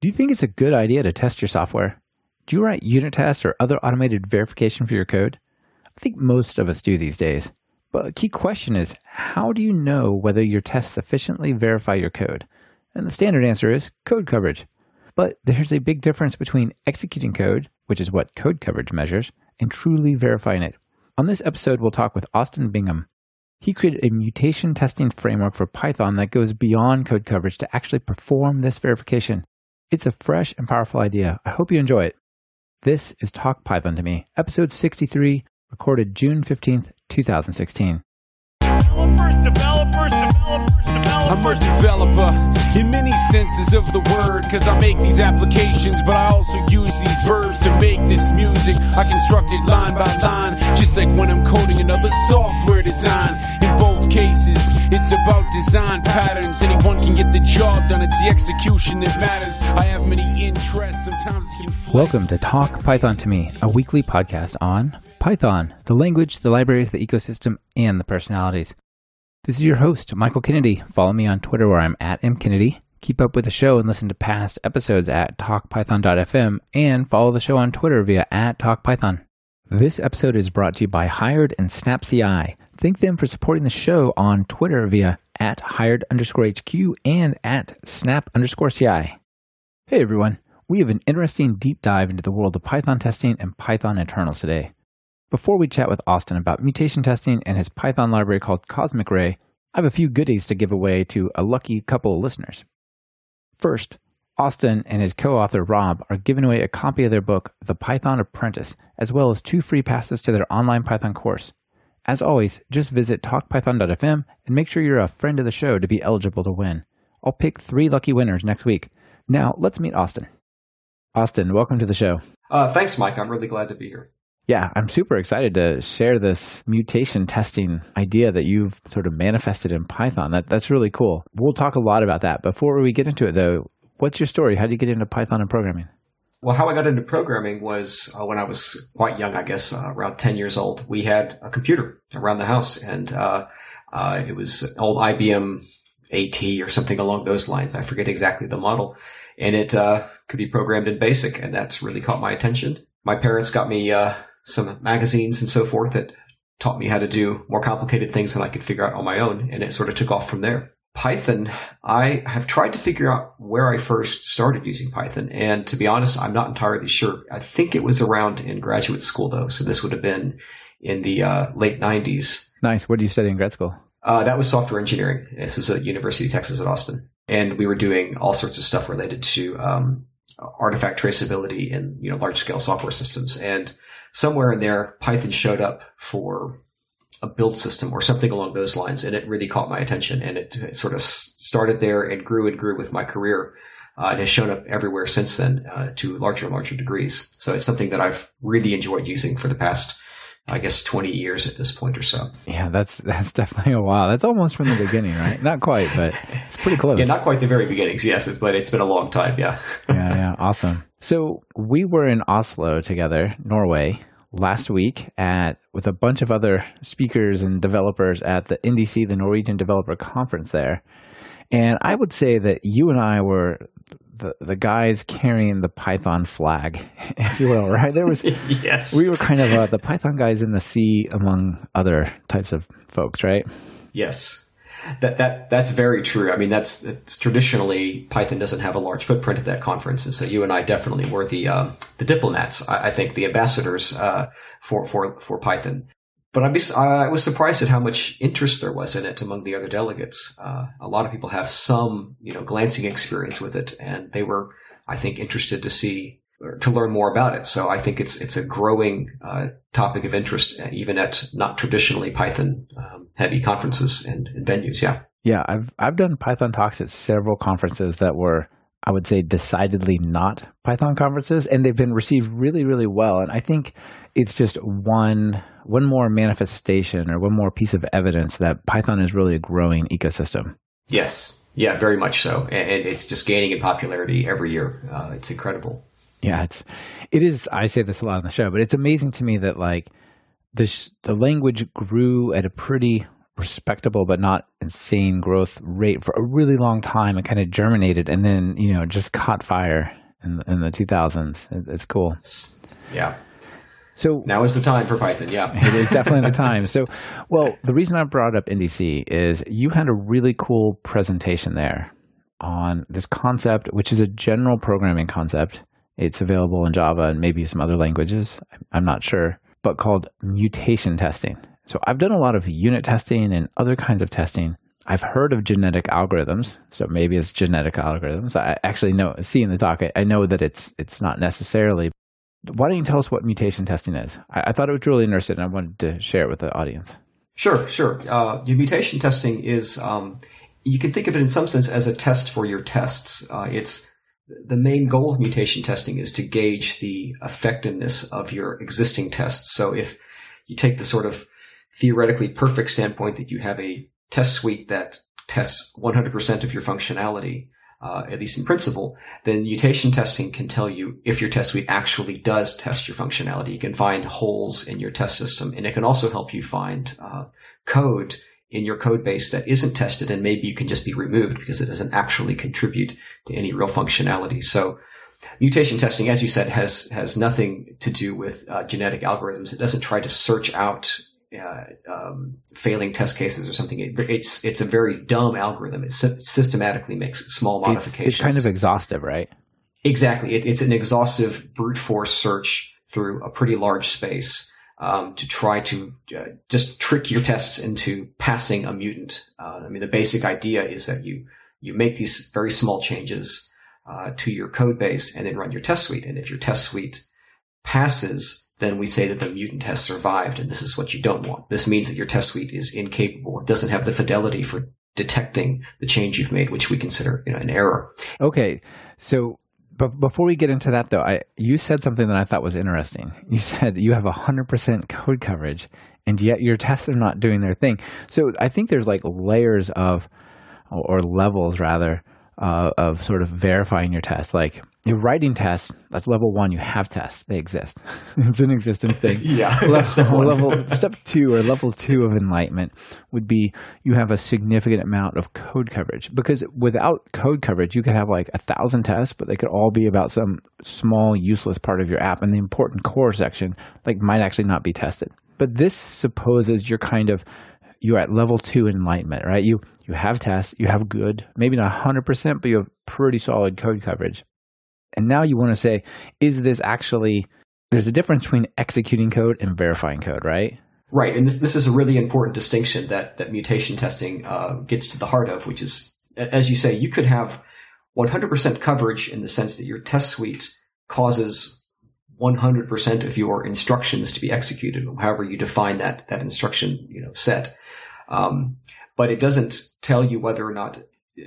Do you think it's a good idea to test your software? Do you write unit tests or other automated verification for your code? I think most of us do these days. But a key question is how do you know whether your tests sufficiently verify your code? And the standard answer is code coverage. But there's a big difference between executing code, which is what code coverage measures, and truly verifying it. On this episode, we'll talk with Austin Bingham. He created a mutation testing framework for Python that goes beyond code coverage to actually perform this verification. It's a fresh and powerful idea. I hope you enjoy it. This is Talk Python to Me, episode 63, recorded June 15th, 2016. Developers, developers, developers, I'm a developers. developer in many senses of the word, cause I make these applications, but I also use these verbs to make this music. I construct it line by line, just like when I'm coding another software design. In both cases, it's about design patterns. Anyone can get the job done, it's the execution that matters. I have many interests, sometimes. Welcome to Talk Python to Me, a weekly podcast on Python, the language, the libraries, the ecosystem, and the personalities. This is your host, Michael Kennedy. Follow me on Twitter where I'm at mkennedy. Keep up with the show and listen to past episodes at talkpython.fm and follow the show on Twitter via at talkpython. This episode is brought to you by Hired and SnapCI. Thank them for supporting the show on Twitter via at hired underscore HQ and at snap underscore CI. Hey everyone, we have an interesting deep dive into the world of Python testing and Python internals today. Before we chat with Austin about mutation testing and his Python library called Cosmic Ray, I have a few goodies to give away to a lucky couple of listeners. First, Austin and his co author Rob are giving away a copy of their book, The Python Apprentice, as well as two free passes to their online Python course. As always, just visit talkpython.fm and make sure you're a friend of the show to be eligible to win. I'll pick three lucky winners next week. Now, let's meet Austin. Austin, welcome to the show. Uh, thanks, Mike. I'm really glad to be here. Yeah, I'm super excited to share this mutation testing idea that you've sort of manifested in Python. That that's really cool. We'll talk a lot about that. Before we get into it though, what's your story? How did you get into Python and programming? Well, how I got into programming was uh, when I was quite young, I guess, uh, around 10 years old. We had a computer around the house, and uh, uh, it was an old IBM AT or something along those lines. I forget exactly the model. And it uh, could be programmed in BASIC, and that's really caught my attention. My parents got me uh, some magazines and so forth that taught me how to do more complicated things than I could figure out on my own, and it sort of took off from there. Python, I have tried to figure out where I first started using Python, and to be honest, I'm not entirely sure. I think it was around in graduate school, though, so this would have been in the uh, late 90s. Nice. What did you study in grad school? Uh, that was software engineering. This was at University of Texas at Austin, and we were doing all sorts of stuff related to um, artifact traceability in you know large scale software systems. And somewhere in there, Python showed up for a build system or something along those lines, and it really caught my attention. And it, it sort of started there and grew and grew with my career. Uh, and has shown up everywhere since then uh, to larger and larger degrees. So it's something that I've really enjoyed using for the past, I guess, 20 years at this point or so. Yeah, that's that's definitely a while. That's almost from the beginning, right? Not quite, but it's pretty close. Yeah, not quite the very beginnings, yes, it's, but it's been a long time, yeah. yeah, yeah, awesome. So we were in Oslo together, Norway, last week at with a bunch of other speakers and developers at the NDC, the Norwegian Developer Conference there. And I would say that you and I were the the guys carrying the Python flag, if you will, right? There was yes. we were kind of uh, the Python guys in the sea among other types of folks, right? Yes. That that that's very true. I mean, that's, that's traditionally Python doesn't have a large footprint at that conference, and so you and I definitely were the um, the diplomats. I, I think the ambassadors uh, for for for Python. But be, I was surprised at how much interest there was in it among the other delegates. Uh, a lot of people have some, you know, glancing experience with it, and they were, I think, interested to see to learn more about it. So I think it's it's a growing uh, topic of interest, uh, even at not traditionally Python um, heavy conferences and, and venues. Yeah. Yeah, I've I've done Python talks at several conferences that were I would say decidedly not Python conferences and they've been received really really well and I think it's just one one more manifestation or one more piece of evidence that Python is really a growing ecosystem. Yes. Yeah, very much so, and, and it's just gaining in popularity every year. Uh, it's incredible. Yeah, it's it is. I say this a lot on the show, but it's amazing to me that like the sh- the language grew at a pretty respectable but not insane growth rate for a really long time and kind of germinated and then you know just caught fire in, in the 2000s. It- It's cool. Yeah. So Now is the time for Python. Yeah. it is definitely the time. So, well, the reason I brought up NDC is you had a really cool presentation there on this concept, which is a general programming concept. It's available in Java and maybe some other languages. I'm not sure, but called mutation testing. So I've done a lot of unit testing and other kinds of testing. I've heard of genetic algorithms, so maybe it's genetic algorithms. I actually know, seeing the talk, I, know that it's it's not necessarily. Why don't you tell us what mutation testing is? I, I thought it was really interesting. and I wanted to share it with the audience. Sure, sure. Uh, your mutation testing is, um, you can think of it in some sense as a test for your tests. Uh, it's the main goal of mutation testing is to gauge the effectiveness of your existing tests. So if you take the sort of theoretically perfect standpoint that you have a test suite that tests 100% of your functionality, uh, at least in principle, then mutation testing can tell you if your test suite actually does test your functionality. You can find holes in your test system, and it can also help you find uh, code in your code base that isn't tested, and maybe you can just be removed because it doesn't actually contribute to any real functionality. So, mutation testing, as you said, has has nothing to do with uh, genetic algorithms. It doesn't try to search out uh, um, failing test cases or something. It, it's it's a very dumb algorithm. It sy- systematically makes small It's, modifications. it's kind of exhaustive, right? Exactly. It, it's an exhaustive brute force search through a pretty large space um, to try to uh, just trick your tests into passing a mutant. Uh, I mean, the basic idea is that you you make these very small changes uh, to your code base and then run your test suite. And if your test suite passes, then we say that the mutant has survived, and this is what you don't want. This means that your test suite is incapable. It doesn't have the fidelity for detecting the change you've made, which we consider you know, an error. Okay, so but before we get into that, though, I you said something that I thought was interesting. You said you have hundred percent code coverage, and yet your tests are not doing their thing. So I think there's like layers of, or levels rather, uh, of sort of verifying your test. Like you're writing tests, that's level one. You have tests; they exist. it's an existent thing. Yeah, level, level step two or level two of enlightenment would be you have a significant amount of code coverage because without code coverage you could have like a thousand tests but they could all be about some small useless part of your app and the important core section like might actually not be tested but this supposes you're kind of you're at level two enlightenment right you you have tests you have good maybe not 100% but you have pretty solid code coverage and now you want to say is this actually there's a difference between executing code and verifying code, right? Right, and this this is a really important distinction that that mutation testing uh, gets to the heart of, which is, as you say, you could have 100% coverage in the sense that your test suite causes 100% of your instructions to be executed, however you define that that instruction you know set. Um, but it doesn't tell you whether or not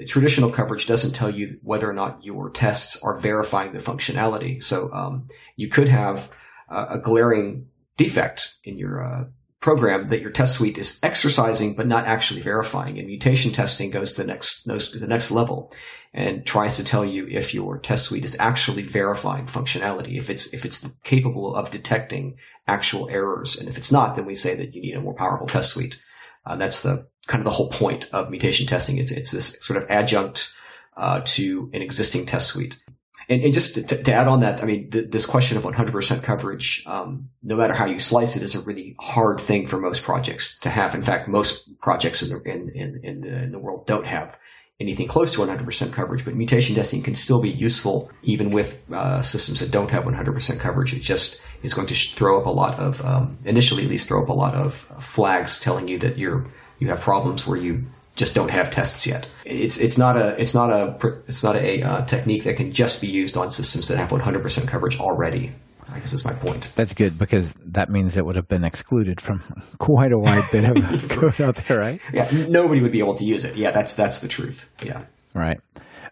traditional coverage doesn't tell you whether or not your tests are verifying the functionality. So um, you could have a glaring defect in your uh, program that your test suite is exercising but not actually verifying. And mutation testing goes to the next to the next level and tries to tell you if your test suite is actually verifying functionality, if it's if it's capable of detecting actual errors, and if it's not, then we say that you need a more powerful test suite. Uh, that's the kind of the whole point of mutation testing. It's it's this sort of adjunct uh, to an existing test suite. And, and just to, to, add on that, I mean, th- this question of 100% coverage, um, no matter how you slice it, is a really hard thing for most projects to have. In fact, most projects in the in in, in, the, in the world don't have anything close to 100% coverage. But mutation testing can still be useful even with uh, systems that don't have 100% coverage. It just is going to throw up a lot of um, initially, at least, throw up a lot of flags telling you that you're you have problems where you just don't have tests yet. It's it's not a it's not a it's not a uh, technique that can just be used on systems that have 100% coverage already. I guess that's my point. That's good because that means it would have been excluded from quite a wide bit of code out there, right? Yeah, nobody would be able to use it. Yeah, that's that's the truth. Yeah. Right.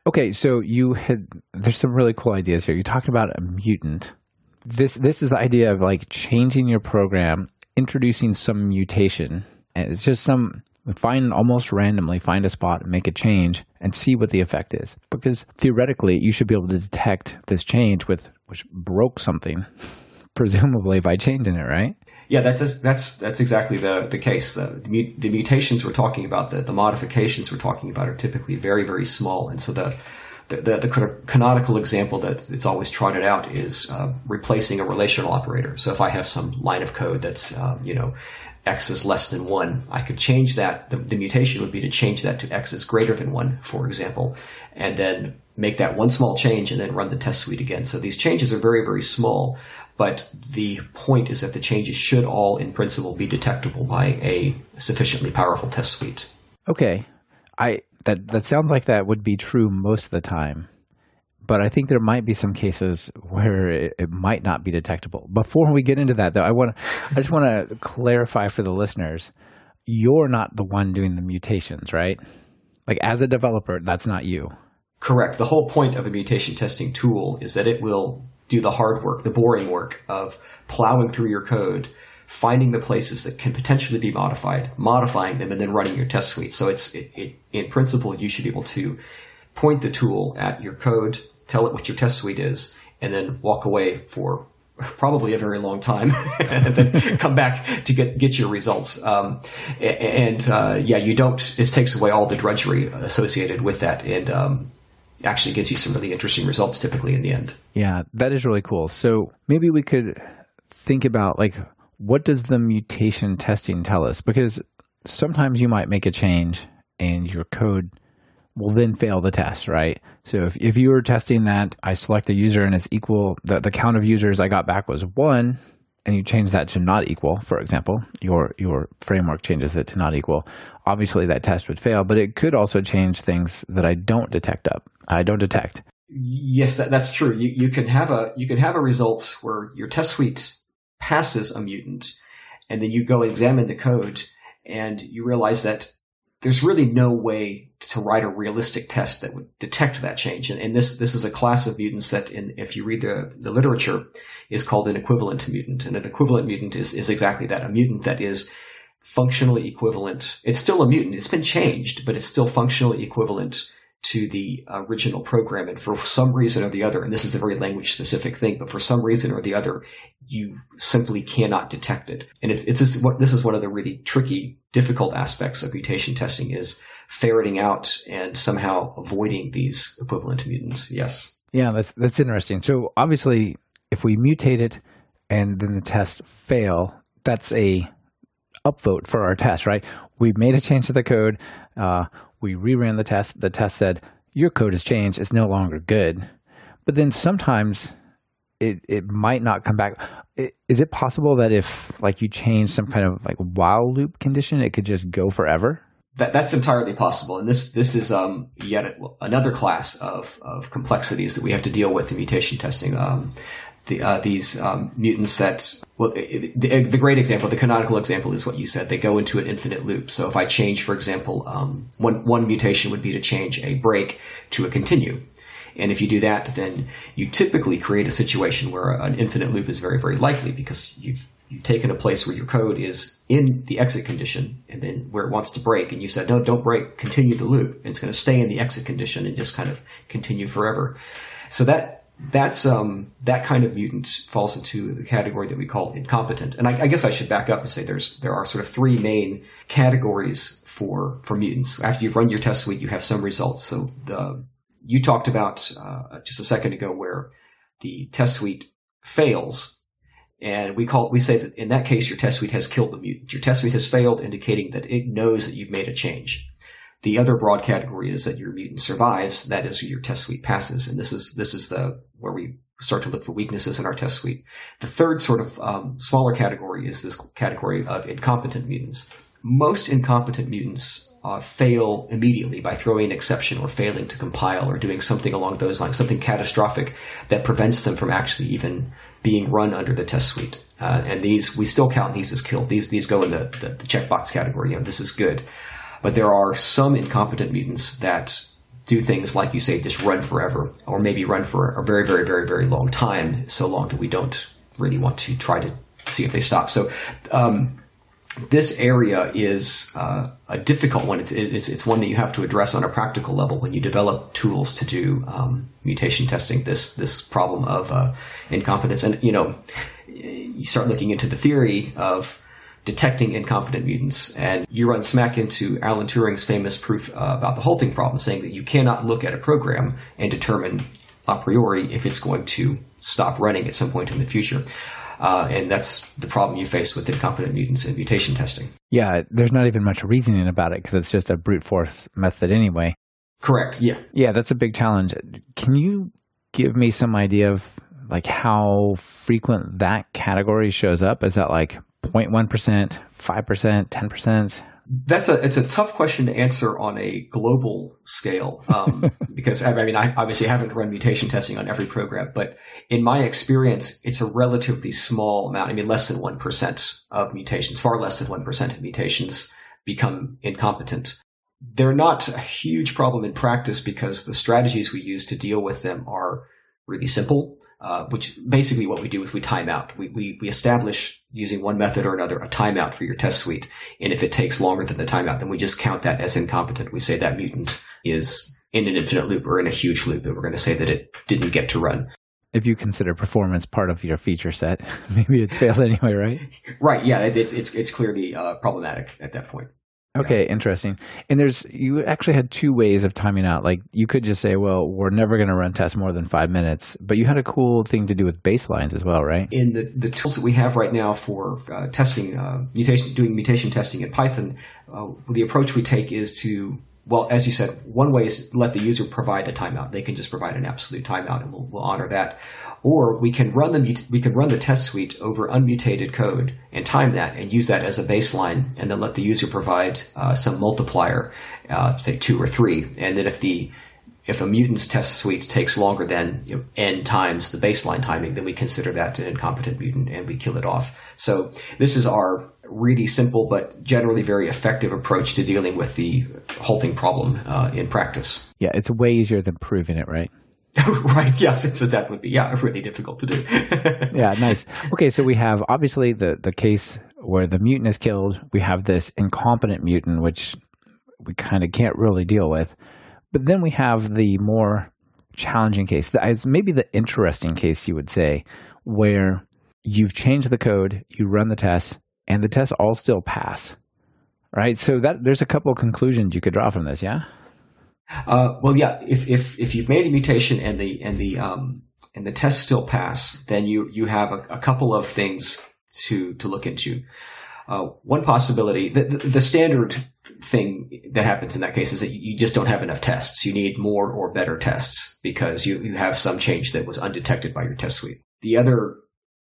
Okay, so you had there's some really cool ideas here. You're talking about a mutant. This this is the idea of like changing your program, introducing some mutation. And it's just some find almost randomly find a spot make a change and see what the effect is because theoretically you should be able to detect this change with which broke something presumably by changing it, right? Yeah, that's that's that's exactly the the case. The, the, mutations we're talking about, the, the modifications we're talking about, are typically very very small, and so the the, the, the canonical example that it's always trotted out is uh, replacing a relational operator. So if I have some line of code that's uh, you know x is less than one, I could change that. The, the mutation would be to change that to x is greater than one, for example, and then make that one small change and then run the test suite again. So these changes are very very small, but the point is that the changes should all, in principle, be detectable by a sufficiently powerful test suite. Okay, I that that sounds like that would be true most of the time, but I think there might be some cases where it, it might not be detectable. Before we get into that, though, I want to I just want to clarify for the listeners: you're not the one doing the mutations, right? Like as a developer, that's not you. Correct. The whole point of a mutation testing tool is that it will do the hard work, the boring work of plowing through your code, finding the places that can potentially be modified, modifying them, and then running your test suite. So it's it, it, in principle, you should be able to point the tool at your code, tell it what your test suite is, and then walk away for probably a very long time, and then come back to get get your results. Um, and uh, yeah, you don't. It takes away all the drudgery associated with that, and um, actually gets you some really interesting results typically in the end. Yeah, that is really cool. So maybe we could think about like what does the mutation testing tell us? Because sometimes you might make a change and your code will then fail the test, right? So if, if you were testing that I select a user and it's equal, the, the count of users I got back was one, and you change that to not equal, for example, your your framework changes it to not equal, obviously that test would fail. But it could also change things that I don't detect up. I don't detect. Yes, that, that's true. You, you can have a you can have a result where your test suite passes a mutant, and then you go examine the code, and you realize that there's really no way to write a realistic test that would detect that change. And, and, this this is a class of mutants that, in, if you read the, the literature, is called an equivalent mutant. And an equivalent mutant is, is exactly that, a mutant that is functionally equivalent. It's still a mutant. It's been changed, but it's still functionally equivalent to the original program. And for some reason or the other, and this is a very language specific thing, but for some reason or the other, you simply cannot detect it. And it's, it's this, this is one of the really tricky, difficult aspects of mutation testing is ferreting out and somehow avoiding these equivalent mutants. Yes. Yeah, that's, that's interesting. So obviously, if we mutate it and then the tests fail, that's a upvote for our test, right? We've made a change to the code. Uh, we reran the test. The test said, your code has changed. It's no longer good. But then sometimes it, it might not come back. Is it possible that if like you change some kind of like while loop condition, it could just go forever? That, that's entirely possible, and this this is um, yet another class of, of complexities that we have to deal with in mutation testing. Um, the, uh, these um, mutants that well the, the, great example the canonical example is what you said. They go into an infinite loop. So if i change for example um, one, one mutation would be to change a break to a continue. And if you do that then you typically create a situation where an infinite loop is very very likely because you've you've taken a place where your code is in the exit condition and then where it wants to break. And you said no don't break. Continue the loop. And it's going to stay in the exit condition and just kind of continue forever. So that that's um, that kind of mutant falls into the category that we call incompetent. And I, I, guess I should back up and say there's there are sort of three main categories for for mutants. After you've run your test suite, you have some results. So the you talked about uh, just a second ago where the test suite fails, and we call we say that in that case your test suite has killed the mutant. Your test suite has failed, indicating that it knows that you've made a change. The other broad category is that your mutant survives. That is, your test suite passes, and this is this is the where we start to look for weaknesses in our test suite. The third sort of um, smaller category is this category of incompetent mutants. Most incompetent mutants uh, fail immediately by throwing an exception or failing to compile or doing something along those lines, something catastrophic that prevents them from actually even being run under the test suite. Uh, and these, we still count these as killed. These, these go in the, the, the checkbox category. You know, this is good. But there are some incompetent mutants that do things like you say, just run forever, or maybe run for a very, very, very, very long time, so long that we don't really want to try to see if they stop. So, um, this area is uh, a difficult one. It's, it's, it's, one that you have to address on a practical level when you develop tools to do um, mutation testing. This this problem of uh, incompetence, and you know, you start looking into the theory of detecting incompetent mutants, and you run smack into Alan Turing's famous proof uh, about the halting problem, saying that you cannot look at a program and determine a priori if it's going to stop running at some point in the future. Uh, and that's the problem you face with incompetent mutants in mutation testing. Yeah, there's not even much reasoning about it because it's just a brute force method anyway. Correct. Yeah. Yeah, that's a big challenge. Can you give me some idea of like how frequent that category shows up? Is that like 0.1%, 5%, 10%? That's a it's a tough question to answer on a global scale um, because I mean I obviously haven't run mutation testing on every program, but in my experience, it's a relatively small amount. I mean, less than one percent of mutations, far less than one percent of mutations become incompetent. They're not a huge problem in practice because the strategies we use to deal with them are really simple. Uh, which basically what we do is we time out. We, we, we establish using one method or another a timeout for your test suite. And if it takes longer than the timeout, then we just count that as incompetent. We say that mutant is in an infinite loop or in a huge loop, and we're going to say that it didn't get to run. If you consider performance part of your feature set, maybe it's failed anyway, right? Right. Yeah. It, it's, it's, it's clearly uh, problematic at that point. Okay, interesting. And there's you actually had two ways of timing out. Like you could just say, well, we're never going to run tests more than five minutes. But you had a cool thing to do with baselines as well, right? In the, the tools that we have right now for uh, testing uh, mutation, doing mutation testing in Python, uh, the approach we take is to well, as you said, one way is let the user provide a timeout. They can just provide an absolute timeout, and we'll, we'll honor that. Or we can run the we can run the test suite over unmutated code and time that, and use that as a baseline, and then let the user provide uh, some multiplier, uh, say two or three, and then if the if a mutant's test suite takes longer than you know, n times the baseline timing, then we consider that an incompetent mutant and we kill it off. So this is our really simple but generally very effective approach to dealing with the halting problem uh, in practice. Yeah, it's way easier than proving it, right? right. Yes, it's a, that would be yeah really difficult to do. yeah, nice. Okay, so we have obviously the the case where the mutant is killed. We have this incompetent mutant, which we kind of can't really deal with. But then we have the more challenging case. It's maybe the interesting case, you would say, where you've changed the code, you run the tests, and the tests all still pass. Right? So that there's a couple of conclusions you could draw from this, yeah? Uh, well, yeah. If if if you've made a mutation and the and the um, and the tests still pass, then you you have a, a couple of things to to look into. Uh, one possibility, the, the, the, standard thing that happens in that case is that you just don't have enough tests. You need more or better tests because you, you have some change that was undetected by your test suite. The other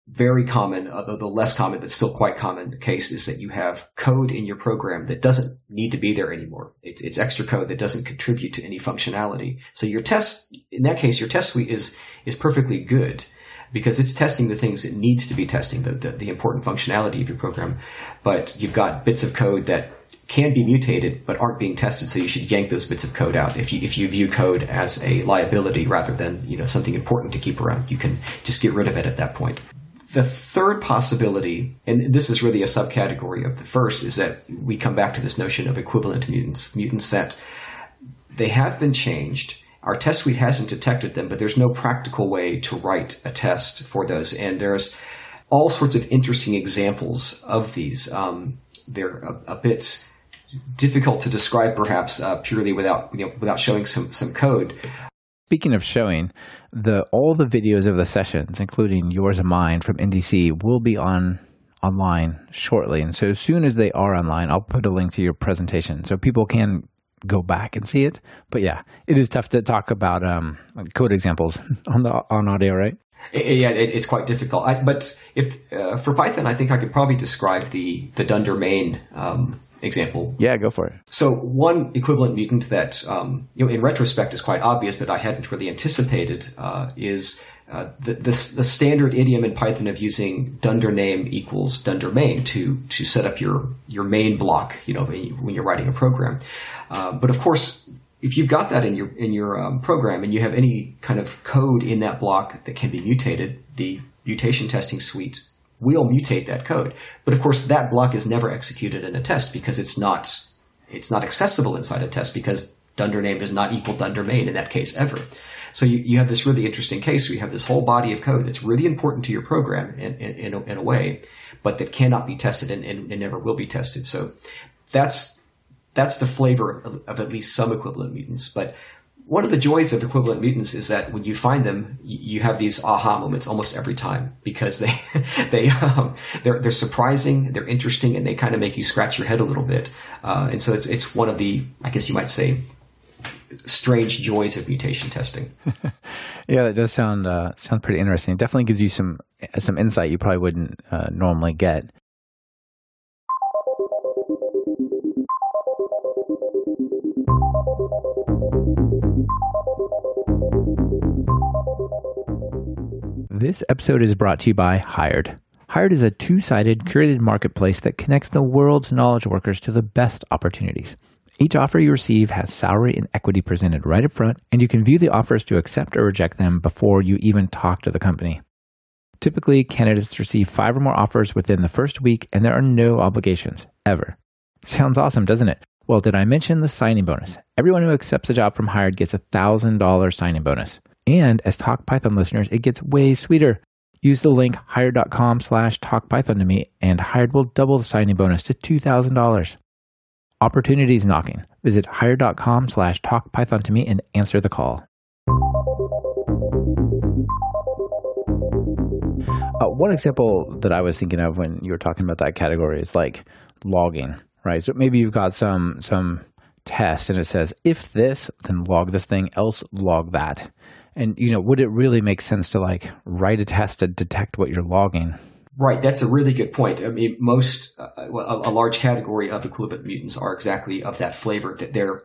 very common, uh, although the less common, but still quite common case is that you have code in your program that doesn't need to be there anymore. It's, it's extra code that doesn't contribute to any functionality. So your test, in that case, your test suite is, is perfectly good because it's testing the things it needs to be testing, the, the, the important functionality of your program. But you've got bits of code that can be mutated but aren't being tested, so you should yank those bits of code out. If you if you view code as a liability rather than you know something important to keep around, you can just get rid of it at that point. The third possibility, and this is really a subcategory of the first, is that we come back to this notion of equivalent mutants, mutants that they have been changed our test suite hasn't detected them, but there's no practical way to write a test for those. And there's all sorts of interesting examples of these. Um, they're a, a, bit difficult to describe, perhaps uh, purely without you know, without showing some some code. Speaking of showing, the all the videos of the sessions, including yours and mine from NDC, will be on online shortly. And so as soon as they are online, I'll put a link to your presentation so people can go back and see it. But yeah, it is tough to talk about um, code examples on the on audio, right? Yeah, it's quite difficult. I, but if uh, for Python, I think I could probably describe the the dunder main um, example. Yeah, go for it. So one equivalent mutant that um, you know in retrospect is quite obvious, but I hadn't really anticipated uh, is uh, the, the, the standard idiom in Python of using dunder name equals dunder main to to set up your your main block. You know when you're writing a program. Uh, but of course, if you've got that in your in your um, program and you have any kind of code in that block that can be mutated, the mutation testing suite will mutate that code. But of course, that block is never executed in a test because it's not it's not accessible inside a test because dunder name does not equal dunder main in that case ever. So you, you have this really interesting case where you have this whole body of code that's really important to your program in, in, in, a, in a way, but that cannot be tested and, and, and never will be tested. So that's that's the flavor of, of, at least some equivalent mutants. But one of the joys of equivalent mutants is that when you find them, you have these aha moments almost every time because they they um, they're they're surprising, they're interesting, and they kind of make you scratch your head a little bit. Uh, and so it's it's one of the I guess you might say strange joys of mutation testing. yeah, that does sound uh, sound pretty interesting. It definitely gives you some some insight you probably wouldn't uh, normally get. This episode is brought to you by Hired. Hired is a two sided curated marketplace that connects the world's knowledge workers to the best opportunities. Each offer you receive has salary and equity presented right up front, and you can view the offers to accept or reject them before you even talk to the company. Typically, candidates receive five or more offers within the first week, and there are no obligations, ever. Sounds awesome, doesn't it? Well, did I mention the signing bonus? Everyone who accepts a job from Hired gets a $1,000 signing bonus. And as Talk Python listeners, it gets way sweeter. Use the link hired.com slash talkpython to me, and Hired will double the signing bonus to $2,000. Opportunities knocking. Visit hired.com slash talkpython to me and answer the call. Uh, one example that I was thinking of when you were talking about that category is like logging, right? So maybe you've got some some test and it says if this, then log this thing, else log that. And you know, would it really make sense to like write a test to detect what you're logging? Right, that's a really good point. I mean, most uh, a, a, large category of equivalent mutants are exactly of that flavor that they're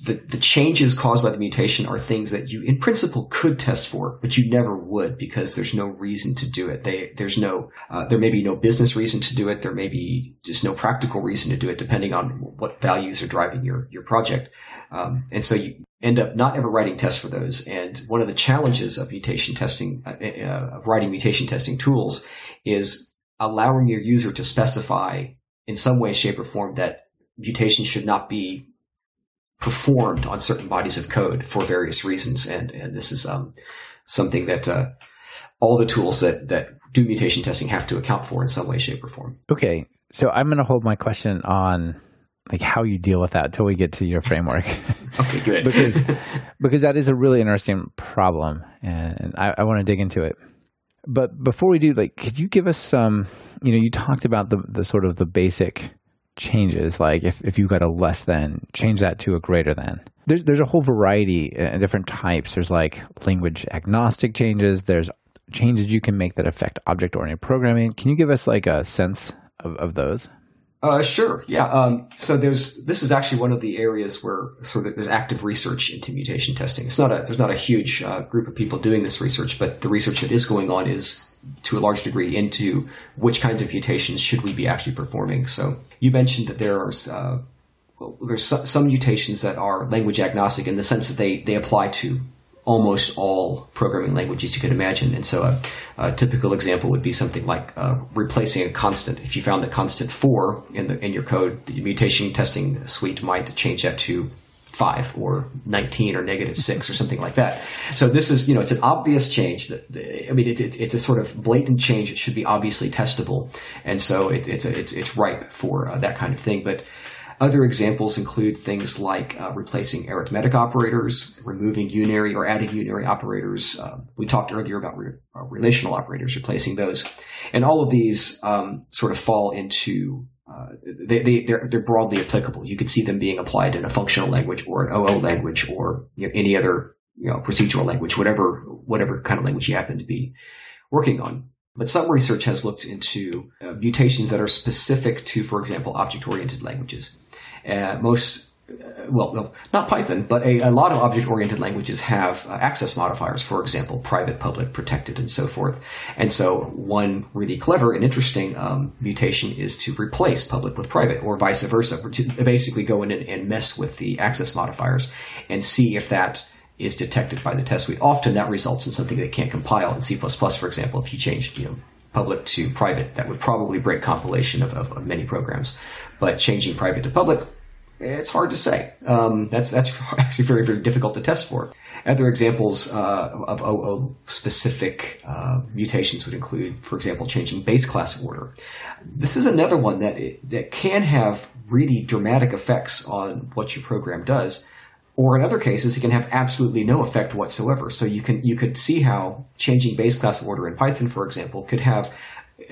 the, the changes caused by the mutation are things that you in principle could test for, but you never would because there's no reason to do it. They, there's no, uh, there may be no business reason to do it. There may be just no practical reason to do it depending on what values are driving your, your project. Um, and so you end up not ever writing tests for those. And one of the challenges of mutation testing, uh, uh, of writing mutation testing tools is allowing your user to specify in some way, shape, or form that mutations should not be performed on certain bodies of code for various reasons. And, and this is um, something that uh, all the tools that, that do mutation testing have to account for in some way, shape, or form. Okay. So I'm going to hold my question on like how you deal with that until we get to your framework. okay, good. because because that is a really interesting problem, and I, I want to dig into it. But before we do, like, could you give us some? You know, you talked about the the sort of the basic changes. Like, if if you got a less than, change that to a greater than. There's there's a whole variety, uh, different types. There's like language agnostic changes. There's changes you can make that affect object oriented programming. Can you give us like a sense of, of those? Uh, sure. Yeah. Um, so there's this is actually one of the areas where sort of there's active research into mutation testing. It's not a there's not a huge uh, group of people doing this research, but the research that is going on is to a large degree into which kinds of mutations should we be actually performing. So you mentioned that there are uh, well, there's some mutations that are language agnostic in the sense that they they apply to almost all programming languages you could imagine. And so a, a typical example would be something like uh, replacing a constant. If you found the constant four in the in your code, the mutation testing suite might change that to five or 19 or negative six or something like that. So this is, you know, it's an obvious change that, I mean, it's, it's, a sort of blatant change. It should be obviously testable. And so it, it's, a, it's, it's ripe for uh, that kind of thing. But other examples include things like uh, replacing arithmetic operators, removing unary or adding unary operators. Uh, we talked earlier about re- uh, relational operators, replacing those. And all of these um, sort of fall into uh, they, they, they're, they're broadly applicable. You could see them being applied in a functional language or an OO language or you know, any other you know, procedural language, whatever, whatever kind of language you happen to be working on. But some research has looked into uh, mutations that are specific to, for example, object-oriented languages. Uh, most, uh, well, not Python, but a, a lot of object-oriented languages have uh, access modifiers, for example, private, public, protected, and so forth. And so one really clever and interesting um, mutation is to replace public with private, or vice versa, to basically go in and, and mess with the access modifiers and see if that is detected by the test suite. Often that results in something that can't compile in C++, for example, if you changed, you know, public to private, that would probably break compilation of, of, of many programs. But changing private to public It's hard to say. Um, that's that's actually very very difficult to test for. Other examples uh, of OO specific uh, mutations would include, for example, changing base class order. This is another one that that can have really dramatic effects on what your program does, or in other cases, it can have absolutely no effect whatsoever. So you can you could see how changing base class order in Python, for example, could have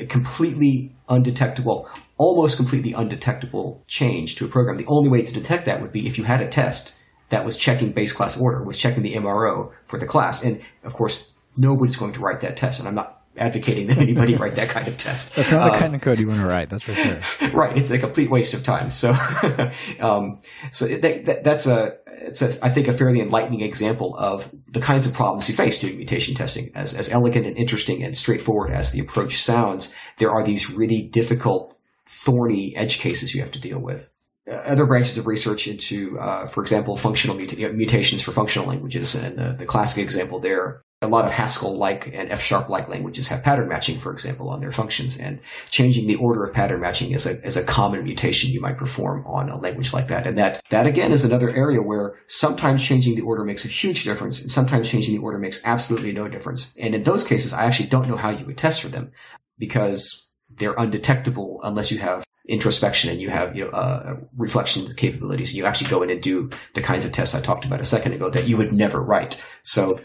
completely undetectable, almost completely undetectable change to a program. The only way to detect that would be if you had a test that was checking base class order, was checking the MRO for the class. And of course, nobody's going to write that test. And I'm not advocating that anybody write that kind of test. That's not the kind of code you want to write. That's for sure. right. It's a complete waste of time. So, um, so that, that, that's a, it's a, I think a fairly enlightening example of the kinds of problems you face doing mutation testing. As, as elegant and interesting and straightforward as the approach sounds, there are these really difficult, thorny edge cases you have to deal with. Uh, other branches of research into, uh, for example, functional muta- mutations for functional languages, and the, the classic example there a lot of Haskell-like and F-sharp-like languages have pattern matching, for example, on their functions, and changing the order of pattern matching is a, is a common mutation you might perform on a language like that. And that, that again is another area where sometimes changing the order makes a huge difference, and sometimes changing the order makes absolutely no difference. And in those cases, I actually don't know how you would test for them because they're undetectable unless you have introspection and you have you know uh, reflection capabilities you actually go in and do the kinds of tests I talked about a second ago that you would never write. So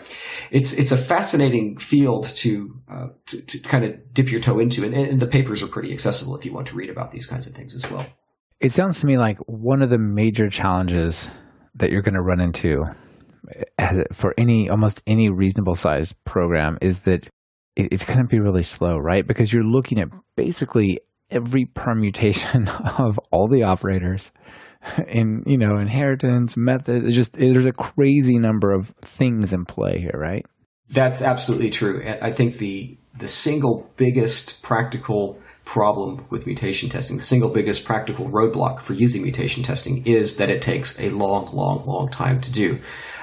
it's it's a fascinating field to uh, to, to, kind of dip your toe into, and, and the papers are pretty accessible if you want to read about these kinds of things as well. It sounds to me like one of the major challenges that you're going to run into as for any almost any reasonable sized program is that it's going to be really slow, right? Because you're looking at basically every permutation of all the operators in you know inheritance method. It's just there's a crazy number of things in play here right? That's absolutely true. I think the the single biggest practical problem with mutation testing the single biggest practical roadblock for using mutation testing is that it takes a long long long time to do.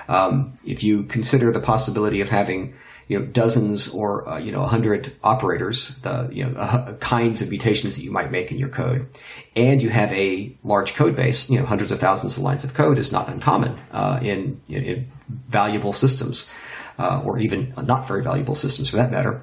Um, if you consider the possibility of having you know dozens or uh, you know a hundred operators, the you know uh, kinds of mutations that you might make in your code, and you have a large code base, you know hundreds of thousands of lines of code is not uncommon uh, in, in, in, valuable systems, uh, or even not very valuable systems for that matter.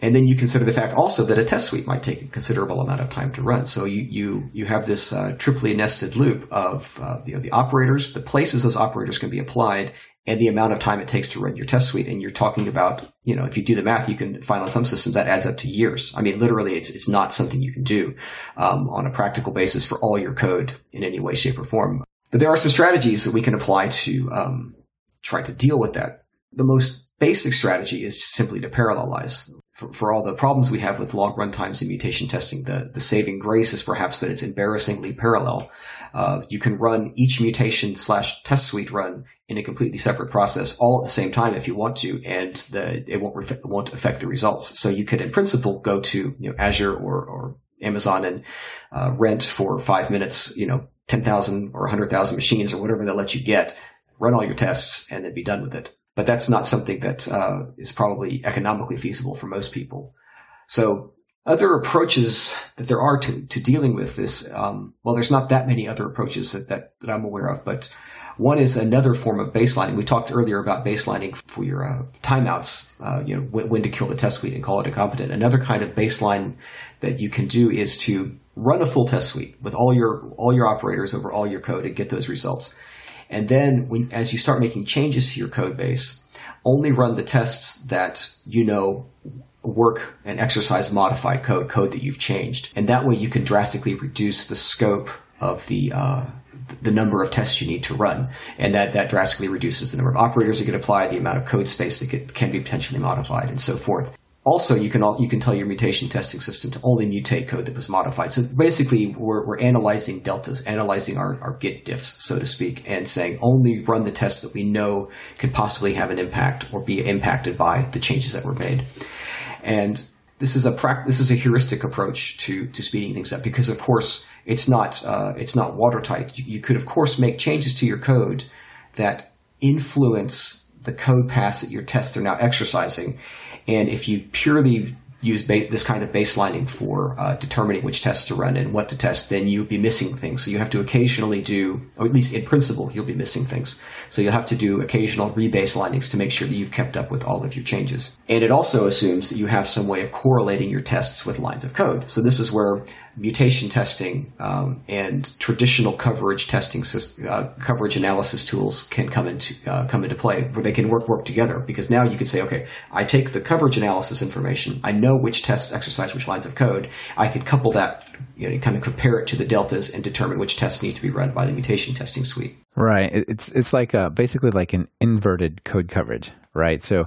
And then you consider the fact also that a test suite might take a considerable amount of time to run. So you you you have this uh, triply nested loop of uh, you know, the operators, the places those operators can be applied, and the amount of time it takes to run your test suite. And you're talking about, you know, if you do the math, you can find on some systems that adds up to years. I mean, literally, it's it's not something you can do um, on a practical basis for all your code in any way, shape, or form. But there are some strategies that we can apply to um, try to deal with that. The most basic strategy is simply to parallelize. For, for all the problems we have with long run times in mutation testing, the, the saving grace is perhaps that it's embarrassingly parallel. Uh, you can run each mutation slash test suite run in a completely separate process all at the same time if you want to, and the, it won't, ref- won't affect the results. So you could, in principle, go to you know, Azure or, or Amazon and uh, rent for five minutes, you know, 10,000 or 100,000 machines or whatever they'll let you get, run all your tests, and then be done with it. But that's not something that uh, is probably economically feasible for most people. So other approaches that there are to, to dealing with this, um, well, there's not that many other approaches that, that, that I'm aware of, but one is another form of baselining. We talked earlier about baselining for your uh, timeouts, uh, you know, when, when, to kill the test suite and call it a incompetent. Another kind of baseline that you can do is to run a full test suite with all your all your operators over all your code and get those results. And then when, as you start making changes to your code base, only run the tests that you know work and exercise modified code, code that you've changed. And that way you can drastically reduce the scope of the, uh, the number of tests you need to run. And that, that drastically reduces the number of operators that get applied, the amount of code space that get, can be potentially modified, and so forth. Also, you can all, you can tell your mutation testing system to only mutate code that was modified. So basically, we're, we're analyzing deltas, analyzing our, our git diffs, so to speak, and saying only run the tests that we know could possibly have an impact or be impacted by the changes that were made. And this is a pra- this is a heuristic approach to to speeding things up because of course it's not uh, it's not watertight. You, you, could of course make changes to your code that influence the code paths that your tests are now exercising, and if you purely use ba- this kind of baselining for uh, determining which tests to run and what to test, then you'll be missing things. So you have to occasionally do, or at least in principle, you'll be missing things. So you'll have to do occasional rebaselinings to make sure that you've kept up with all of your changes. And it also assumes that you have some way of correlating your tests with lines of code. So this is where mutation testing um, and traditional coverage testing uh, coverage analysis tools can come into uh, come into play, where they can work work together. Because now you can say, okay, I take the coverage analysis information, I know which tests exercise which lines of code. I could couple that, you know, kind of compare it to the deltas and determine which tests need to be run by the mutation testing suite. Right. It's it's like a, basically like an inverted code coverage, right? So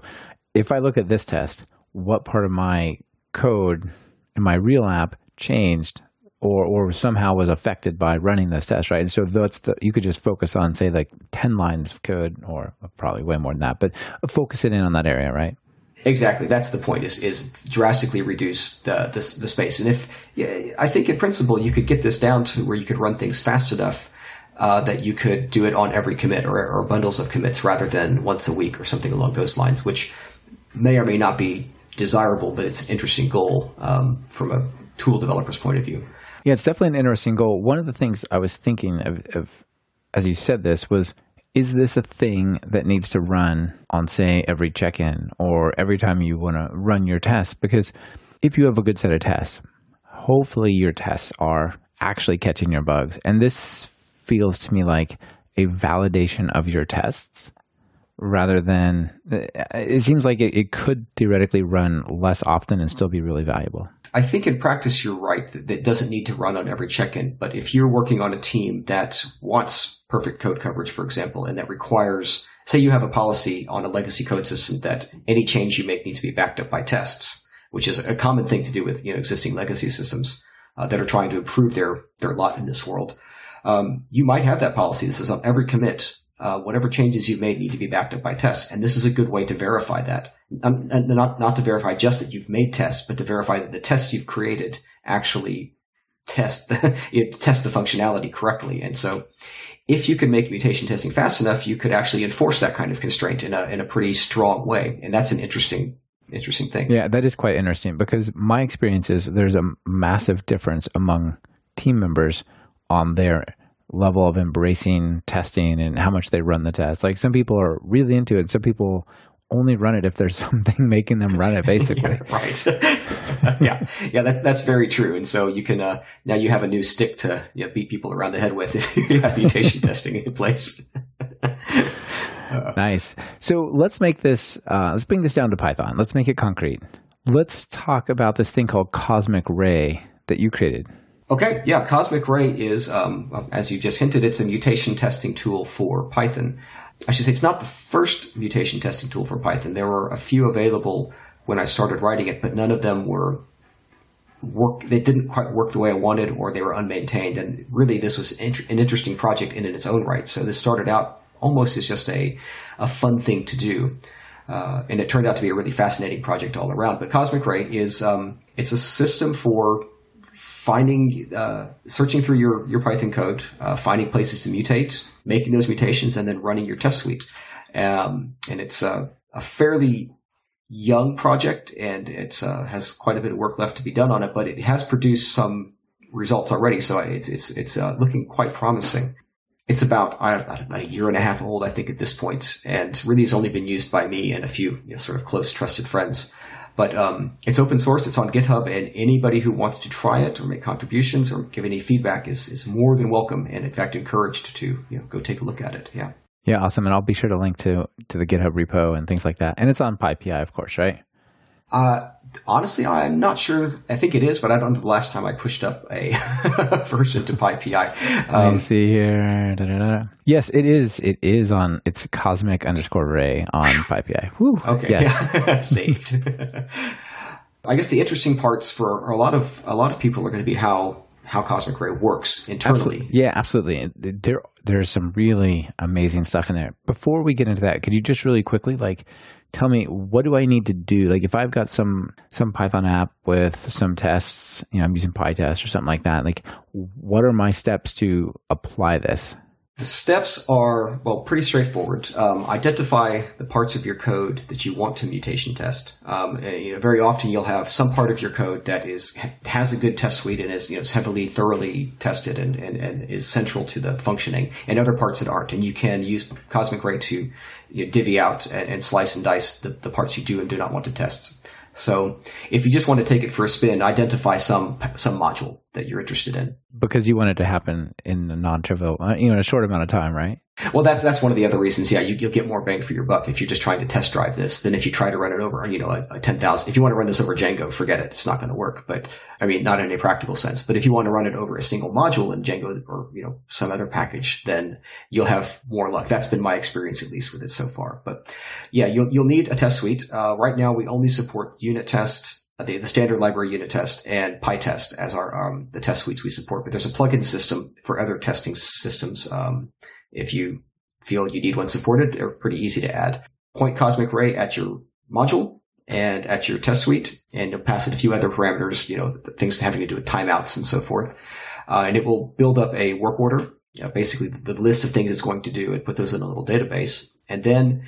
if I look at this test, what part of my code in my real app changed or or somehow was affected by running this test, right? And so that's the, you could just focus on say like ten lines of code, or probably way more than that, but focus it in on that area, right? Exactly, that's the point. Is is drastically reduce the, the the, space, and if I think in principle you could get this down to where you could run things fast enough uh, that you could do it on every commit or, or bundles of commits rather than once a week or something along those lines, which may or may not be desirable, but it's an interesting goal um, from a tool developer's point of view. Yeah, it's definitely an interesting goal. One of the things I was thinking of, of as you said this was is this a thing that needs to run on say every check-in or every time you want to run your tests because if you have a good set of tests hopefully your tests are actually catching your bugs and this feels to me like a validation of your tests rather than it seems like it, it, could theoretically run less often and still be really valuable. I think in practice you're right that it doesn't need to run on every check-in, but if you're working on a team that wants perfect code coverage, for example, and that requires, say you have a policy on a legacy code system that any change you make needs to be backed up by tests, which is a common thing to do with you know existing legacy systems uh, that are trying to improve their their lot in this world. Um, you might have that policy. This is on every commit uh, whatever changes you've made need to be backed up by tests. And this is a good way to verify that. Um, and not, not to verify just that you've made tests, but to verify that the tests you've created actually test the, it test the functionality correctly. And so if you can make mutation testing fast enough, you could actually enforce that kind of constraint in a, in a pretty strong way. And that's an interesting, interesting thing. Yeah, that is quite interesting because my experience is there's a massive difference among team members on their level of embracing testing and how much they run the test. Like some people are really into it. Some people only run it if there's something making them run it, basically. yeah, right. yeah, yeah, that's that's very true. And so you can uh, now you have a new stick to you know, beat people around the head with if you have mutation testing in place. nice. So let's make this. Uh, let's bring this down to Python. Let's make it concrete. Let's talk about this thing called Cosmic Ray that you created. Okay, yeah, Cosmic Ray is, um, as you just hinted, it's a mutation testing tool for Python. I should say it's not the first mutation testing tool for Python. There were a few available when I started writing it, but none of them were work. They didn't quite work the way I wanted, or they were unmaintained. And really, this was an interesting project in its own right. So this started out almost as just a a fun thing to do. Uh, and it turned out to be a really fascinating project all around. But Cosmic Ray is um, it's a system for finding, uh, searching through your, your Python code, uh, finding places to mutate, making those mutations, and then running your test suite. Um, and it's a, a, fairly young project, and it uh, has quite a bit of work left to be done on it, but it has produced some results already, so it's it's it's uh, looking quite promising. It's about, about a year and a half old, I think, at this point, and really has only been used by me and a few you know, sort of close, trusted friends. But um, it's open source. It's on GitHub, and anybody who wants to try it or make contributions or give any feedback is is more than welcome, and in fact encouraged to you know go take a look at it. Yeah. Yeah, awesome. And I'll be sure to link to to the GitHub repo and things like that. And it's on PyPI, of course, right? Uh, honestly, I'm not sure. I think it is, but I don't know the last time I pushed up a version to PyPI. Um, Let me see here. Da, da, da. Yes, it is. It is on. It's cosmic underscore ray on PyPI. Okay. Yes. Saved. I guess the interesting parts for a lot of a lot of people are going to be how how Cosmic Ray works internally. Absolutely. Yeah, absolutely. There there's some really amazing stuff in there. Before we get into that, could you just really quickly like tell me what do I need to do? Like if I've got some some Python app with some tests, you know, I'm using PyTest or something like that. Like what are my steps to apply this? The steps are, well, pretty straightforward. Um, identify the parts of your code that you want to mutation test. Um, and, you know, very often you'll have some part of your code that is has a good test suite and is you know is heavily, thoroughly tested and, and, and is central to the functioning, and other parts that aren't. And you can use Cosmic Ray to you know, divvy out and, and slice and dice the, the parts you do and do not want to test. So if you just want to take it for a spin, identify some some module that you're interested in. Because you want it to happen in a non-trivial, uh, you know, a short amount of time, right? Well, that's that's one of the other reasons. Yeah, you, will get more bang for your buck if you're just trying to test drive this than if you try to run it over, you know, a, a ten thousand. If you want to run this over Django, forget it; it's not going to work. But I mean, not in a practical sense. But if you want to run it over a single module in Django or you know some other package, then you'll have more luck. That's been my experience at least with it so far. But yeah, you'll you'll need a test suite. Uh, right now, we only support unit test the, the standard library unit test and PyTest as our um, the test suites we support. But there's a plugin system for other testing systems. Um, if you feel you need one supported, they're pretty easy to add. Point Cosmic Ray at your module and at your test suite, and you'll pass it a few other parameters, you know, things having to do with timeouts and so forth. Uh, and it will build up a work order, you know, basically the list of things it's going to do and put those in a little database. And then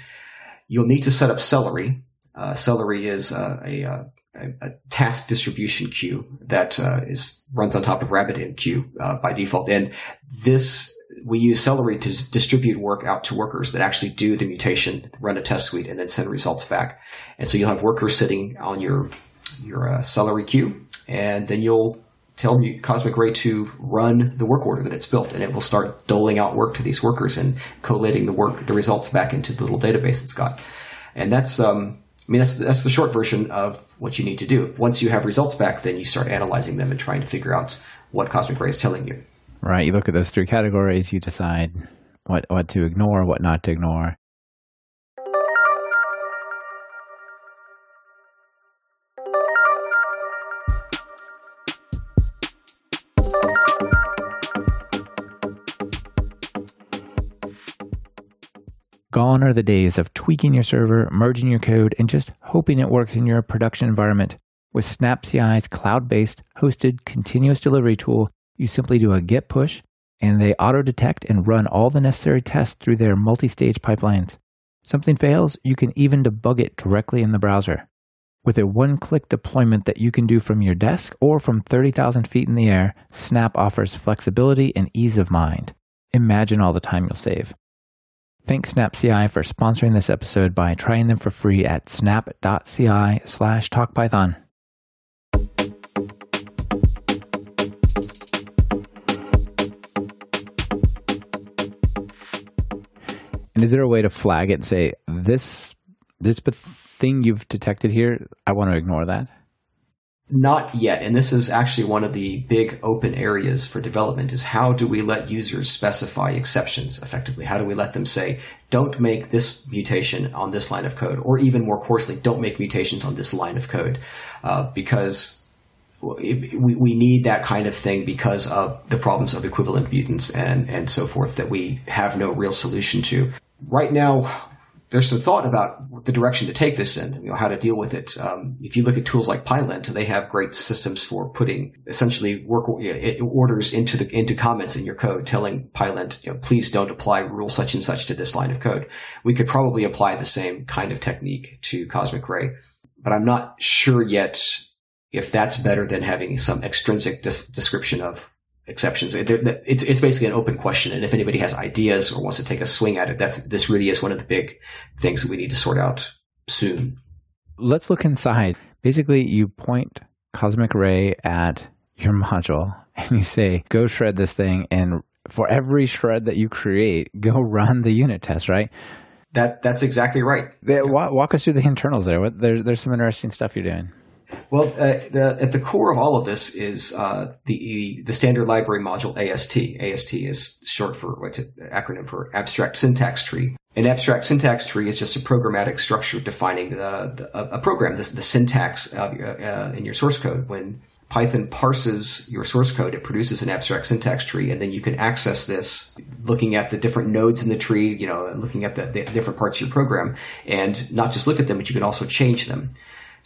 you'll need to set up Celery. Uh, Celery is uh, a, a, task distribution queue that uh, is runs on top of RabbitMQ uh, by default. And this we use Celery to distribute work out to workers that actually do the mutation, run a test suite, and then send results back. And so you'll have workers sitting on your your uh, Celery queue, and then you'll tell Cosmic Ray to run the work order that it's built, and it will start doling out work to these workers and collating the work, the results back into the little database it's got. And that's, um, I mean, that's that's the short version of what you need to do. Once you have results back, then you start analyzing them and trying to figure out what Cosmic Ray is telling you. Right. You look at those three categories, you decide what, what to ignore, what not to ignore. Gone are the days of tweaking your server, merging your code, and just hoping it works in your production environment. With SnapCI's cloud based, hosted, continuous delivery tool, you simply do a git push, and they auto detect and run all the necessary tests through their multi stage pipelines. Something fails, you can even debug it directly in the browser. With a one click deployment that you can do from your desk or from 30,000 feet in the air, Snap offers flexibility and ease of mind. Imagine all the time you'll save. Thanks SnapCI for sponsoring this episode by trying them for free at snap.ci slash talkpython. And is there a way to flag it and say this this thing you've detected here? I want to ignore that. Not yet, and this is actually one of the big open areas for development is how do we let users specify exceptions effectively? How do we let them say, don't make this mutation on this line of code, or even more coarsely, don't make mutations on this line of code? Uh, because we, we need that kind of thing because of the problems of equivalent mutants and, and so forth that we have no real solution to right now, there's some thought about the direction to take this in, you know, how to deal with it. Um, if you look at tools like Pylint, they have great systems for putting essentially work orders into the into comments in your code, telling Pylint, you know, please don't apply rule such and such to this line of code. We could probably apply the same kind of technique to Cosmic Ray, but I'm not sure yet if that's better than having some extrinsic de- description of exceptions. It's it's basically an open question, and if anybody has ideas or wants to take a swing at it, that's this really is one of the big things that we need to sort out soon. Let's look inside. Basically, you point Cosmic Ray at your module, and you say, "Go shred this thing," and for every shred that you create, go run the unit test. Right? That that's exactly right. Walk, walk us through the internals there. What, there. There's some interesting stuff you're doing. Well, uh, the, at the core of all of this is uh, the the standard library module AST. AST is short for what's an acronym for Abstract Syntax Tree. An abstract syntax tree is just a programmatic structure defining the, the a program, this, the syntax uh, uh, in your source code. When Python parses your source code, it produces an abstract syntax tree, and then you can access this looking at the different nodes in the tree, you know, looking at the, the different parts of your program, and not just look at them, but you can also change them.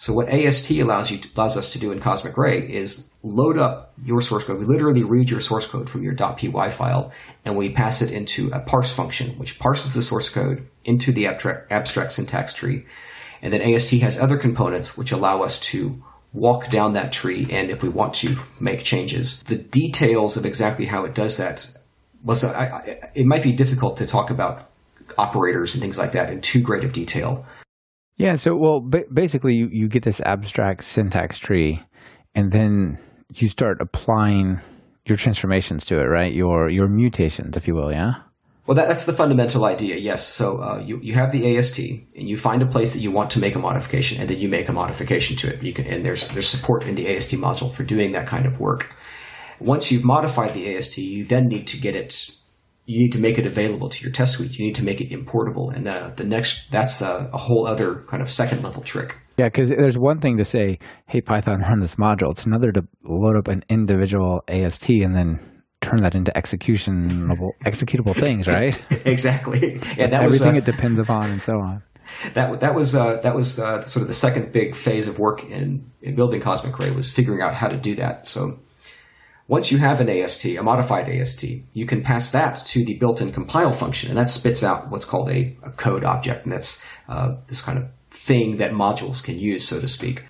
So what AST allows you to, allows us to do in Cosmic Ray is load up your source code. We literally read your source code from your .py file and we pass it into a parse function, which parses the source code into the abstract, abstract syntax tree. And then AST has other components which allow us to walk down that tree and if we want to make changes. The details of exactly how it does that I, I, it might be difficult to talk about operators and things like that in too great of detail. Yeah. So, well, ba- basically, you, you get this abstract syntax tree, and then you start applying your transformations to it, right? Your your mutations, if you will. Yeah. Well, that, that's the fundamental idea. Yes. So uh, you you have the AST, and you find a place that you want to make a modification, and then you make a modification to it. You can, and there's there's support in the AST module for doing that kind of work. Once you've modified the AST, you then need to get it you need to make it available to your test suite. You need to make it importable, and uh, the next that's a, a, whole other kind of second level trick. Yeah, because there's one thing to say, "Hey Python, run this module." It's another to load up an individual AST and then turn that into executionable executable things, right? exactly. And that everything was, uh, it depends upon, and so on. That that was uh, that was uh, sort of the second big phase of work in, in building Cosmic Ray was figuring out how to do that. So once you have an AST, a modified AST, you can pass that to the built-in compile function, and that spits out what's called a, a code object, and that's uh, this kind of thing that modules can use, so to speak,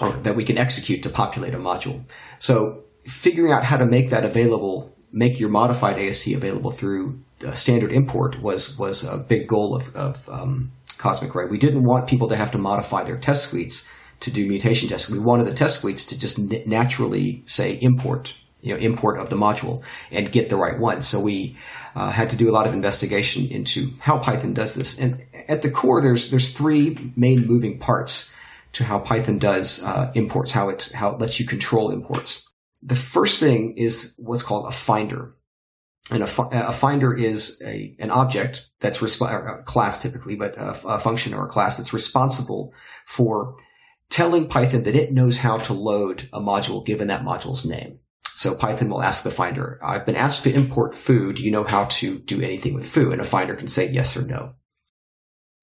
or that we can execute to populate a module. So figuring out how to make that available, make your modified AST available through standard import was was a big goal of, of um, Cosmic Ray. We didn't want people to have to modify their test suites to do mutation testing. We wanted the test suites to just naturally say import you know, import of the module and get the right one. So we uh, had to do a lot of investigation into how Python does this. And at the core, there's there's three main moving parts to how Python does uh, imports, how it how it lets you control imports. The first thing is what's called a finder. And a, a finder is a, an object that's resp- a class typically, but a function or a class that's responsible for telling Python that it knows how to load a module given that module's name. So Python will ask the finder, I've been asked to import foo. Do you know how to do anything with foo? And a finder can say yes or no.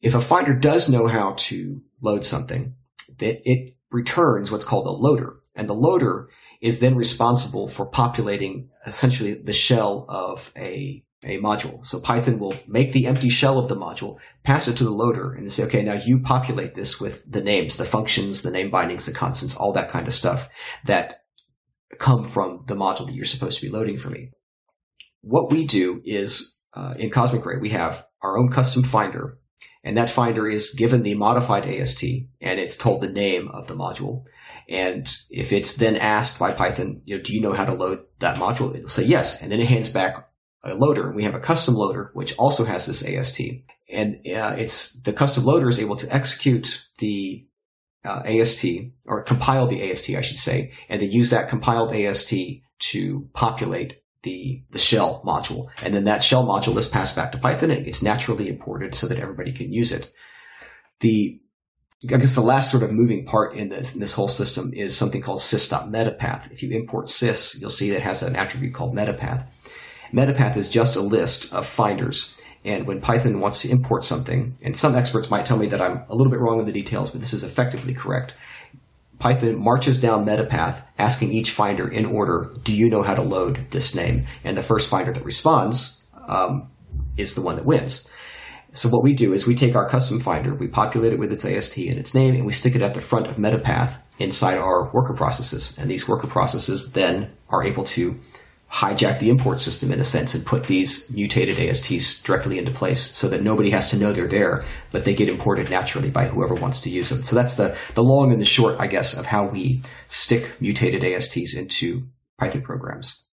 If a finder does know how to load something, it returns what's called a loader. And the loader is then responsible for populating essentially the shell of a, a module. So Python will make the empty shell of the module, pass it to the loader, and say, okay, now you populate this with the names, the functions, the name bindings, the constants, all that kind of stuff that come from the module that you're supposed to be loading for me. What we do is uh, in Cosmic Ray, we have our own custom finder, and that finder is given the modified AST, and it's told the name of the module. And if it's then asked by Python, you know, do you know how to load that module? It'll say yes, and then it hands back a loader. We have a custom loader which also has this AST, and uh, it's the custom loader is able to execute the uh, AST or compile the AST, I should say, and then use that compiled AST to populate the the shell module, and then that shell module is passed back to Python and it gets naturally imported so that everybody can use it. The I guess the last sort of moving part in this in this whole system is something called sys.metapath. If you import sys, you'll see that it has an attribute called metapath. Metapath is just a list of finders and when Python wants to import something, and some experts might tell me that I'm a little bit wrong in the details, but this is effectively correct. Python marches down metapath asking each finder in order, do you know how to load this name? And the first finder that responds um, is the one that wins. So what we do is we take our custom finder, we populate it with its AST and its name, and we stick it at the front of metapath inside our worker processes. And these worker processes then are able to hijack the import system in a sense and put these mutated ASTs directly into place so that nobody has to know they're there, but they get imported naturally by whoever wants to use them. So that's the, the long and the short, I guess, of how we stick mutated ASTs into Python programs.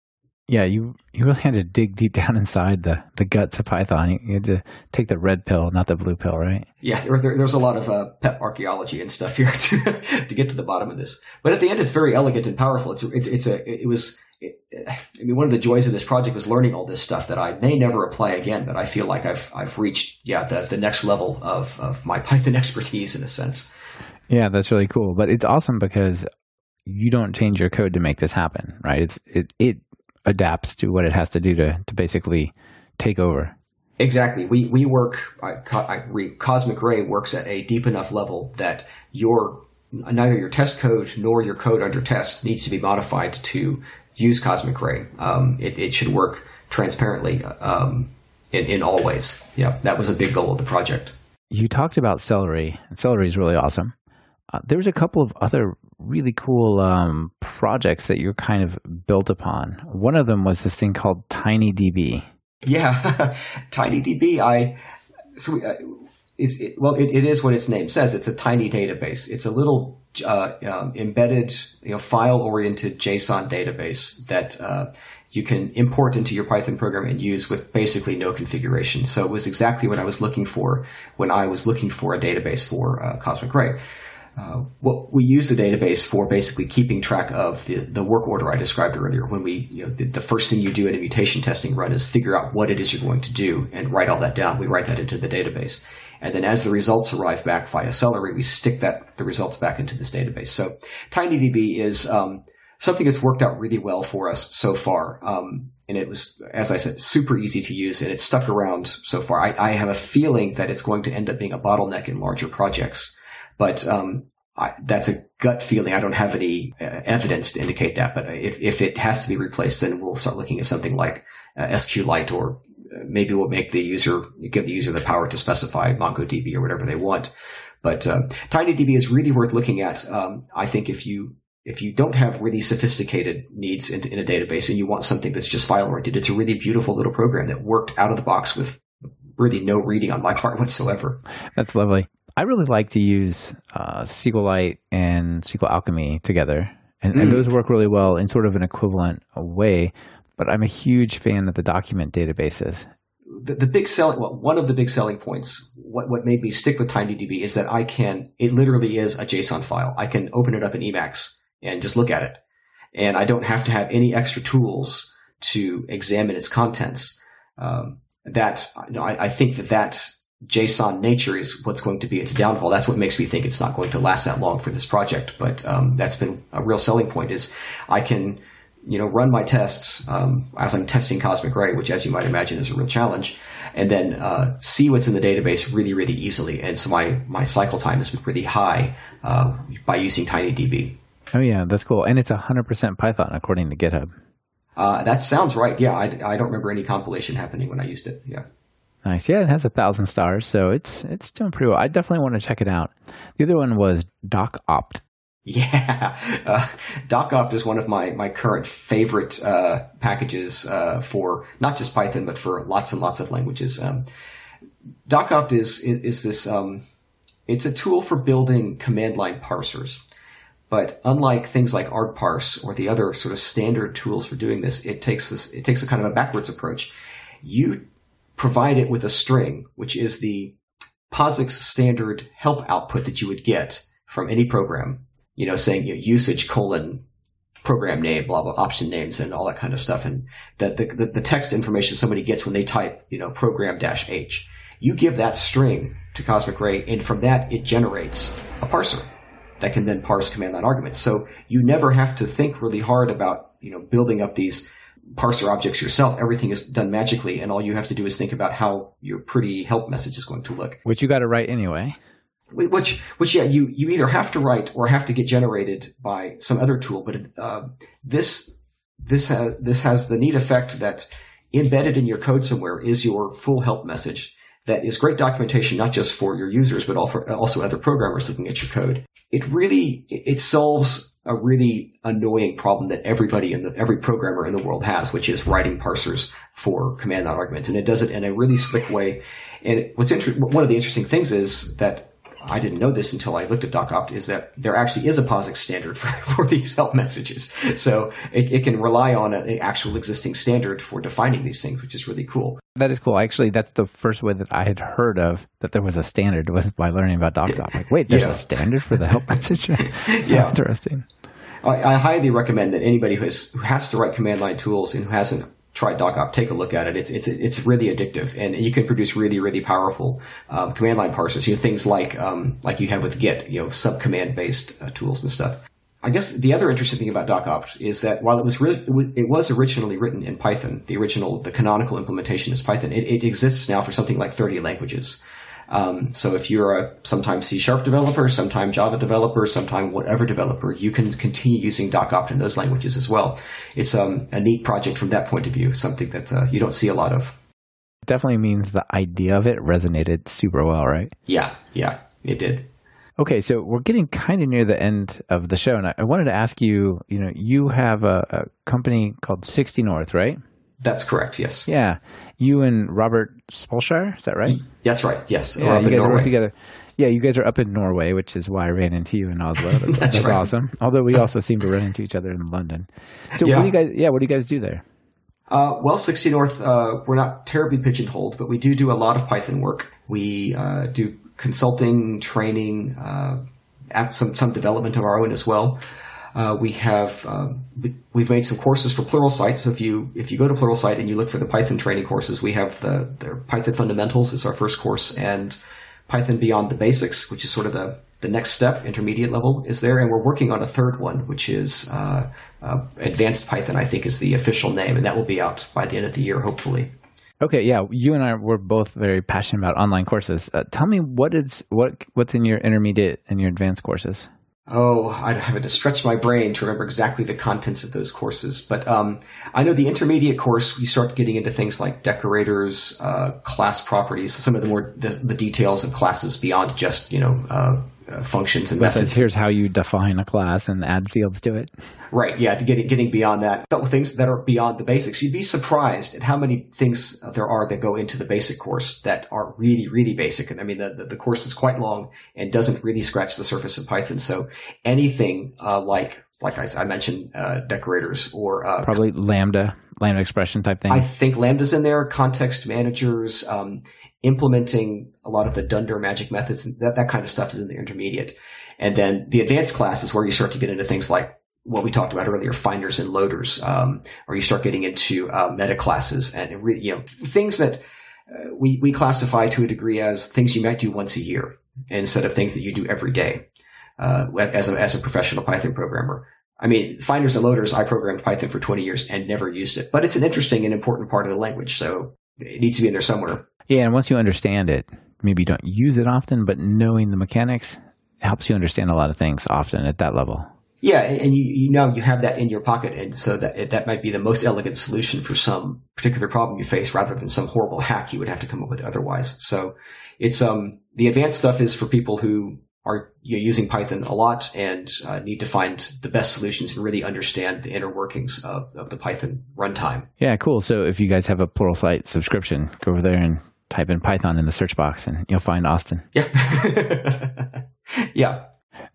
Yeah, you you really had to dig deep down inside the, the guts of Python. You had to take the red pill, not the blue pill, right? Yeah, there, there, there's a lot of uh, pep archaeology and stuff here to to get to the bottom of this. But at the end, it's very elegant and powerful. It's it's it's a it was I mean, one of the joys of this project was learning all this stuff that I may never apply again, but I feel like I've I've reached yeah the the next level of of my Python expertise in a sense. Yeah, that's really cool. But it's awesome because you don't change your code to make this happen, right? It's it it adapts to what it has to do to to basically take over. Exactly. We we work. I, I, Cosmic Ray works at a deep enough level that your neither your test code nor your code under test needs to be modified to use Cosmic Ray. Um, it, it should work transparently um, in, in all ways. Yeah, that was a big goal of the project. You talked about Celery, Celery is really awesome. Uh, there's a couple of other really cool um, projects that you're kind of built upon. One of them was this thing called TinyDB. Yeah, TinyDB. I so uh, is it, well, it, it is what its name says. It's a tiny database. It's a little uh, um, embedded, you know, file-oriented JSON database that uh, you can import into your Python program and use with basically no configuration. So it was exactly what I was looking for when I was looking for a database for uh, Cosmic Ray. Uh, what we use the database for basically keeping track of the, the work order I described earlier. When we, you know, the, the, first thing you do in a mutation testing run is figure out what it is you're going to do and write all that down. We write that into the database. And then as the results arrive back via Celery, we stick that, the results back into this database. So TinyDB is, um, something that's worked out really well for us so far. Um, and it was, as I said, super easy to use and it's stuck around so far. I, I have a feeling that it's going to end up being a bottleneck in larger projects. But um, I, that's a gut feeling. I don't have any uh, evidence to indicate that. But if, if it has to be replaced, then we'll start looking at something like uh, SQLite or maybe we'll make the user, give the user the power to specify MongoDB or whatever they want. But uh, TinyDB is really worth looking at. Um, I think if you if you don't have really sophisticated needs in, in a database and you want something that's just file oriented, it's a really beautiful little program that worked out of the box with really no reading on my part whatsoever. That's lovely. I really like to use uh, SQLite and SQL Alchemy together, and, mm. and, those work really well in sort of an equivalent way. But I'm a huge fan of the document databases. The, the big selling, well, one of the big selling points, what what made me stick with TinyDB is that I can. It literally is a JSON file. I can open it up in Emacs and just look at it, and I don't have to have any extra tools to examine its contents. Um, that you know, I, I think that that JSON nature is what's going to be its downfall. That's what makes me think it's not going to last that long for this project. But um, that's been a real selling point. Is I can, you know, run my tests um, as I'm testing Cosmic Ray, which, as you might imagine, is a real challenge, and then uh, see what's in the database really, really easily. And so my my cycle time has been pretty high uh, by using TinyDB. Oh yeah, that's cool, and it's hundred percent Python according to GitHub. Uh, that sounds right. Yeah, I, I don't remember any compilation happening when I used it. Yeah. Nice. Yeah, it has a thousand stars, so it's it's doing pretty well. I definitely want to check it out. The other one was DocOpt. Yeah, uh, DocOpt is one of my my current favorite uh, packages uh, for not just Python but for lots and lots of languages. Um, DocOpt is is, is this um, it's a tool for building command line parsers. But unlike things like argparse or the other sort of standard tools for doing this, it takes this it takes a kind of a backwards approach. You provide it with a string, which is the POSIX standard help output that you would get from any program, you know, saying you know, usage colon program name, blah, blah, option names and all that kind of stuff. And that the, the, the text information somebody gets when they type, you know, program dash H. You give that string to Cosmic Ray and from that it generates a parser that can then parse command line arguments. So you never have to think really hard about, you know, building up these parser objects yourself. Everything is done magically, and all you have to do is think about how your pretty help message is going to look. Which you got to write anyway. Which, which, yeah, you you either have to write or have to get generated by some other tool. But uh, this this has this has the neat effect that embedded in your code somewhere is your full help message. That is great documentation, not just for your users, but also other programmers looking at your code. It really it solves a really annoying problem that everybody in the, every programmer in the world has, which is writing parsers for command line arguments. And it does it in a really slick way. And what's inter- one of the interesting things is that I didn't know this until I looked at DocOpt is that there actually is a POSIX standard for, for these help messages. So it, it can rely on an actual existing standard for defining these things, which is really cool. That is cool. Actually, that's the first way that I had heard of that there was a standard was by learning about DocOpt. Like, wait, there's yeah. a standard for the help message? yeah. Interesting. I, I, highly recommend that anybody who has, who has to write command line tools and who hasn't tried DocOpt, take a look at it. It's it's it's really addictive, and you can produce really really powerful um, command line parsers. You know things like um, like you have with Git, you know sub command based uh, tools and stuff. I guess the other interesting thing about DocOpt is that while it was it was originally written in Python, the original the canonical implementation is Python. It, it exists now for something like thirty languages. Um, so if you're a sometimes C sharp developer, sometimes Java developer, sometimes whatever developer, you can continue using DocOpt in those languages as well. It's um, a neat project from that point of view, something that uh, you don't see a lot of. Definitely means the idea of it resonated super well, right? Yeah, yeah, it did. Okay, so we're getting kind of near the end of the show, and I, I wanted to ask you. You know, you have a, a company called Sixty North, right? That's correct. Yes. Yeah, you and Robert Smallshire, is that right? That's right. Yes. Yeah, you guys Norway. work together. Yeah, you guys are up in Norway, which is why I ran into you in Oslo. That's, That's that's right. awesome. Although we also seem to run into each other in London. So Yeah. what do you guys? Yeah, what do you guys do there? Uh, well, 60 North, uh, we're not terribly pigeonholed, but we do do a lot of Python work. We uh, do consulting, training, uh, some some development of our own as well. Uh, we have um, we- we've made some courses for Pluralsight. So if you if you go to Pluralsight and you look for the Python training courses, we have the, the Python Fundamentals is our first course, and Python Beyond the Basics, which is sort of the the next step, intermediate level, is there, and we're working on a third one, which is uh, uh, Advanced Python. I think is the official name, and that will be out by the end of the year, hopefully. Okay, yeah, you and I were both very passionate about online courses. Uh, tell me what is what what's in your intermediate and your advanced courses. Oh, I'd have to stretch my brain to remember exactly the contents of those courses. But um, I know the intermediate course, we start getting into things like decorators, uh, class properties, some of the more the, the details of classes beyond just you know uh, uh, functions and methods. here's how you define a class and add fields to it. Right, yeah, getting getting beyond that, a couple things that are beyond the basics. You'd be surprised at how many things there are that go into the basic course that are really, really basic. And I mean, the, the, the course is quite long and doesn't really scratch the surface of Python. So anything uh, like like I, I mentioned, uh, decorators or uh, Probably lambda, lambda expression type thing. I think Lambda's in there, context managers, um, implementing a lot of the Dunder magic methods, that, that kind of stuff is in the intermediate. And then the advanced class is where you start to get into things like what we talked about earlier, finders and loaders, um, or you start getting into uh, meta classes and really, you know things that uh, we we classify to a degree as things you might do once a year instead of things that you do every day uh, as a as a professional Python programmer. I mean, finders and loaders. I programmed Python for 20 years and never used it, but it's an interesting and important part of the language, so it needs to be in there somewhere. Yeah, and once you understand it, maybe you don't use it often, but knowing the mechanics helps you understand a lot of things often at that level. Yeah, and you, you know you have that in your pocket, and so that that might be the most elegant solution for some particular problem you face, rather than some horrible hack you would have to come up with otherwise. So, it's um the advanced stuff is for people who are you know, using Python a lot and uh, need to find the best solutions and really understand the inner workings of, of the Python runtime. Yeah, cool. So if you guys have a Pluralsight subscription, go over there and type in Python in the search box, and you'll find Austin. Yeah, yeah.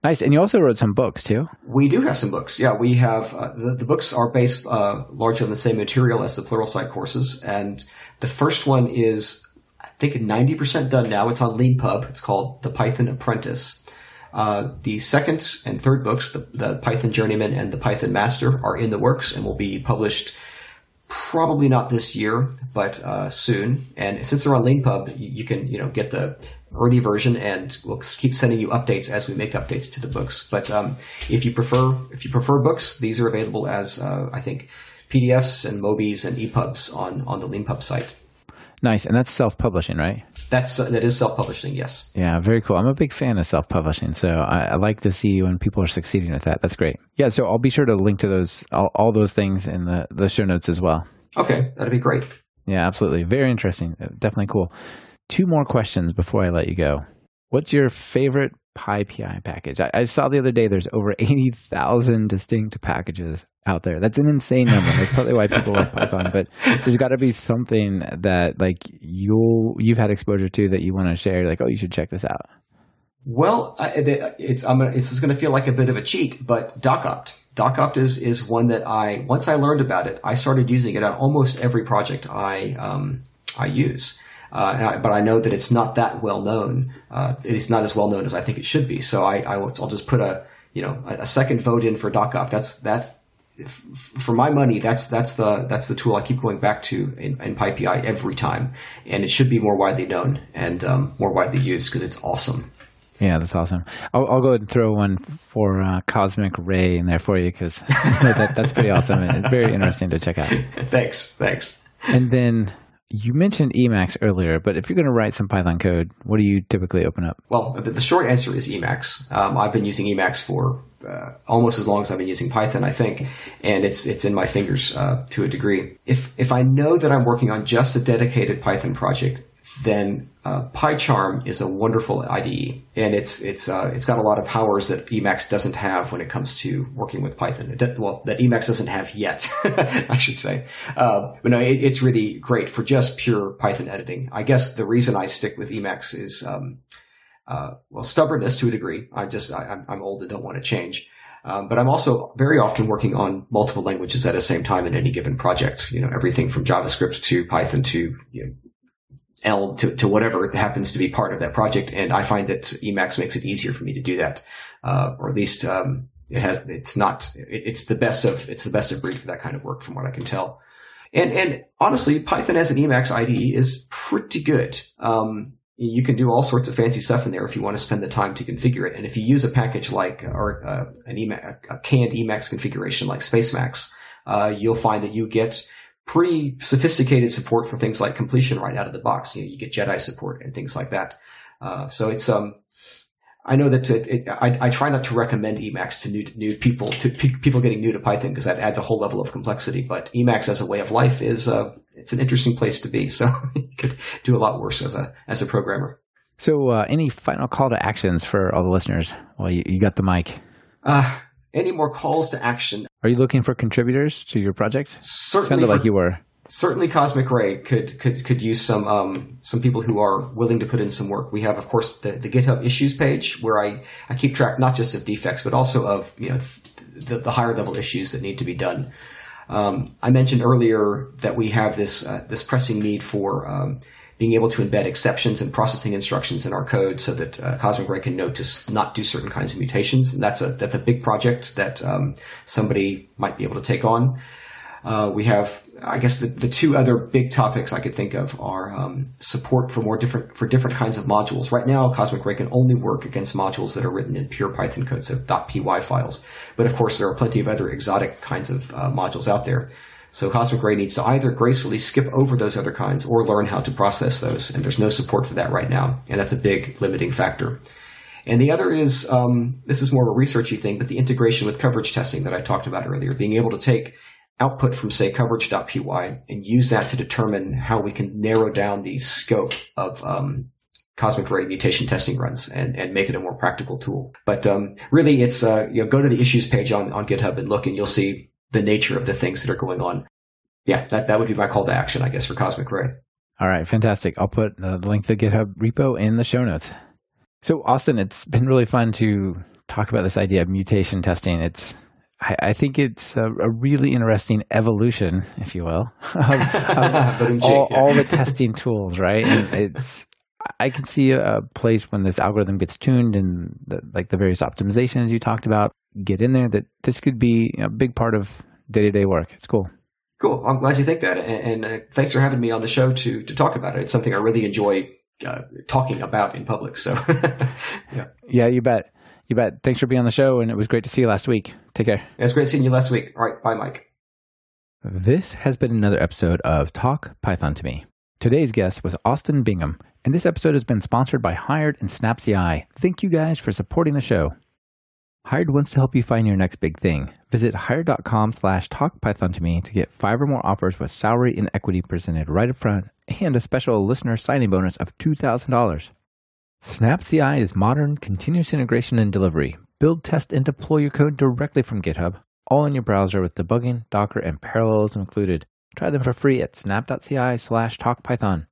Nice. And you also wrote some books too. We do have some books. Yeah, we have uh, the, the books are based uh, largely on the same material as the Plural Pluralsight courses, and the first one is I think ninety percent done now. It's on LeanPub. It's called The Python Apprentice. Uh, the second and third books, the, the Python Journeyman and the Python Master, are in the works and will be published probably not this year, but uh, soon. And since they're on LeanPub, you, you can you know get the early version, and we'll keep sending you updates as we make updates to the books. But um, if you prefer if you prefer books, these are available as uh, I think PDFs and Mobis and EPUBs on on the LeanPub site. Nice. And that's self publishing, right? That's that is self publishing. Yes. Yeah, very cool. I'm a big fan of self publishing. So I, I like to see when people are succeeding with that. That's great. Yeah. So I'll be sure to link to those, all, all those things in the, the show notes as well. Okay, that'd be great. Yeah, absolutely. Very interesting. Definitely cool. Two more questions before I let you go. What's your favorite PyPI package? I, I saw the other day there's over 80,000 distinct packages out there. That's an insane number. That's probably why people like Python, but there's got to be something that like you'll you've had exposure to that you want to share like, "Oh, you should check this out." Well, it's I'm gonna, it's going to feel like a bit of a cheat, but DocOpt. DocOpt is is one that I once I learned about it, I started using it on almost every project I um, I use. Uh, I, but I know that it's not that well known. Uh, it's not as well known as I think it should be. So I, I will, I'll just put a you know a, a second vote in for DocOpt. That's that for my money. That's that's the that's the tool I keep going back to in, in PyPI every time, and it should be more widely known and um, more widely used because it's awesome. Yeah, that's awesome. I'll, I'll go ahead and throw one for uh, Cosmic Ray in there for you because that, that's pretty awesome and very interesting to check out. thanks, thanks. And then You mentioned Emacs earlier, but if you're going to write some Python code, what do you typically open up? Well, the, the short answer is Emacs. Um, I've been using Emacs for uh, almost as long as I've been using Python, I think, and it's it's in my fingers uh, to a degree. If if I know that I'm working on just a dedicated Python project, then uh, PyCharm is a wonderful IDE, and it's it's uh, it's got a lot of powers that Emacs doesn't have when it comes to working with Python. well, that Emacs doesn't have yet, I should say. Uh, but no, it, it's really great for just pure Python editing. I guess the reason I stick with Emacs is um, uh, well stubbornness to a degree. I just I, am old and don't want to change. Um, but I'm also very often working on multiple languages at the same time in any given project. You know, everything from JavaScript to Python to you know, L to, to whatever happens to be part of that project. And I find that Emacs makes it easier for me to do that. Uh, or at least, um, it has, it's not, it, it's the best of, it's the best of breed for that kind of work from what I can tell. And, and honestly, Python as an Emacs IDE is pretty good. Um, you can do all sorts of fancy stuff in there if you want to spend the time to configure it. And if you use a package like, or uh, an Emacs, a canned Emacs configuration like Spacemacs, uh, you'll find that you get pretty sophisticated support for things like completion right out of the box. You, know, you get Jedi support and things like that. Uh, so it's um, I know that it, it, I, I, try not to recommend Emacs to new new people to pe- people getting new to Python because that adds a whole level of complexity. But Emacs as a way of life is uh, it's an interesting place to be. So you could do a lot worse as a as a programmer. So, uh, any final call to actions for all the listeners? Well, you, you got the mic. Uh, any more calls to action. Are you looking for contributors to your project? Certainly, sounded for, like you were. Certainly, Cosmic Ray could could could use some um, some people who are willing to put in some work. We have, of course, the, the GitHub issues page where I I keep track not just of defects but also of you know the, the higher level issues that need to be done. Um, I mentioned earlier that we have this uh, this pressing need for um, being able to embed exceptions and processing instructions in our code so that uh, Cosmic Ray can know to not do certain kinds of mutations. And that's a that's a big project that um, somebody might be able to take on. Uh, we have, I guess, the, the two other big topics I could think of are um, support for more different for different kinds of modules. Right now, Cosmic Ray can only work against modules that are written in pure Python code, so .py files. But of course, there are plenty of other exotic kinds of uh, modules out there. So Cosmic Ray needs to either gracefully skip over those other kinds or learn how to process those. And there's no support for that right now. And that's a big limiting factor. And the other is, um, this is more of a researchy thing, but the integration with coverage testing that I talked about earlier, being able to take output from say coverage.py and use that to determine how we can narrow down the scope of, um, Cosmic Ray mutation testing runs and, and make it a more practical tool. But um, really, it's uh, you know go to the issues page on, on GitHub and look, and you'll see the nature of the things that are going on. Yeah, that, that would be my call to action, I guess, for Cosmic Ray. All right, fantastic. I'll put uh, the link to the GitHub repo in the show notes. So, Austin, it's been really fun to talk about this idea of mutation testing. It's I, I think it's a, a, really interesting evolution, if you will, of, of all, all, the testing tools, right? And it's I can see a place when this algorithm gets tuned and the, like the various optimizations you talked about get in there that this could be a big part of day to day work. It's cool. Cool. I'm glad you think that, and, and uh, thanks for having me on the show to to talk about it. It's something I really enjoy uh, talking about in public. So, yeah, yeah, you bet, you bet. Thanks for being on the show, and it was great to see you last week. Take care. Yeah, it's great seeing you last week. All right, bye, Mike. This has been another episode of Talk Python to Me. Today's guest was Austin Bingham, and this episode has been sponsored by Hired and Snap.ci. Thank you guys for supporting the show. Hired wants to help you find your next big thing. Visit hired.com slash talkpython to me to get five or more offers with salary and equity presented right up front and a special listener signing bonus of $2,000. Snap.ci is modern, continuous integration and delivery. Build, test, and deploy your code directly from GitHub, all in your browser with debugging, Docker, and parallelism included. Try them for free at snap.ci slash talkpython.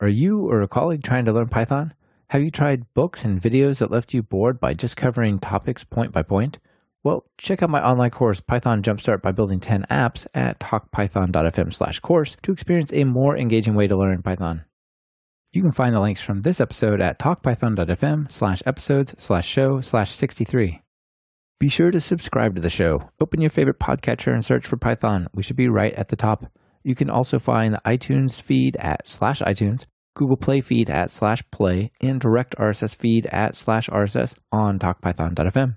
Are you or a colleague trying to learn Python? Have you tried books and videos that left you bored by just covering topics point by point? Well, check out my online course, Python Jumpstart by Building 10 Apps at talkpython.fm slash course to experience a more engaging way to learn Python. You can find the links from this episode at talkpython.fm slash episodes slash show slash 63. Be sure to subscribe to the show. Open your favorite podcatcher and search for Python. We should be right at the top. You can also find the iTunes feed at slash iTunes Google Play feed at slash play, and direct RSS feed at slash RSS on talkpython.fm.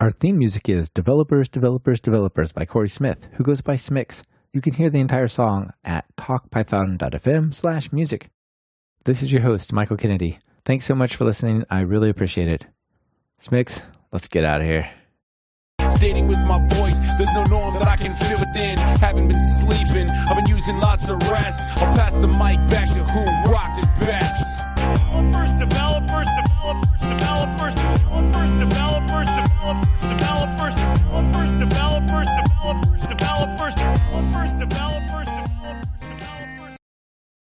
Our theme music is Developers, Developers, Developers by Corey Smith, who goes by Smix. You can hear the entire song at talkpython.fm slash music. This is your host, Michael Kennedy. Thanks so much for listening. I really appreciate it. Smix, let's get out of here. Stating with my voice, there's no norm that I can feel within. Haven't been sleeping, I've been using lots of rest. I'll pass the mic back to who rocked it best. First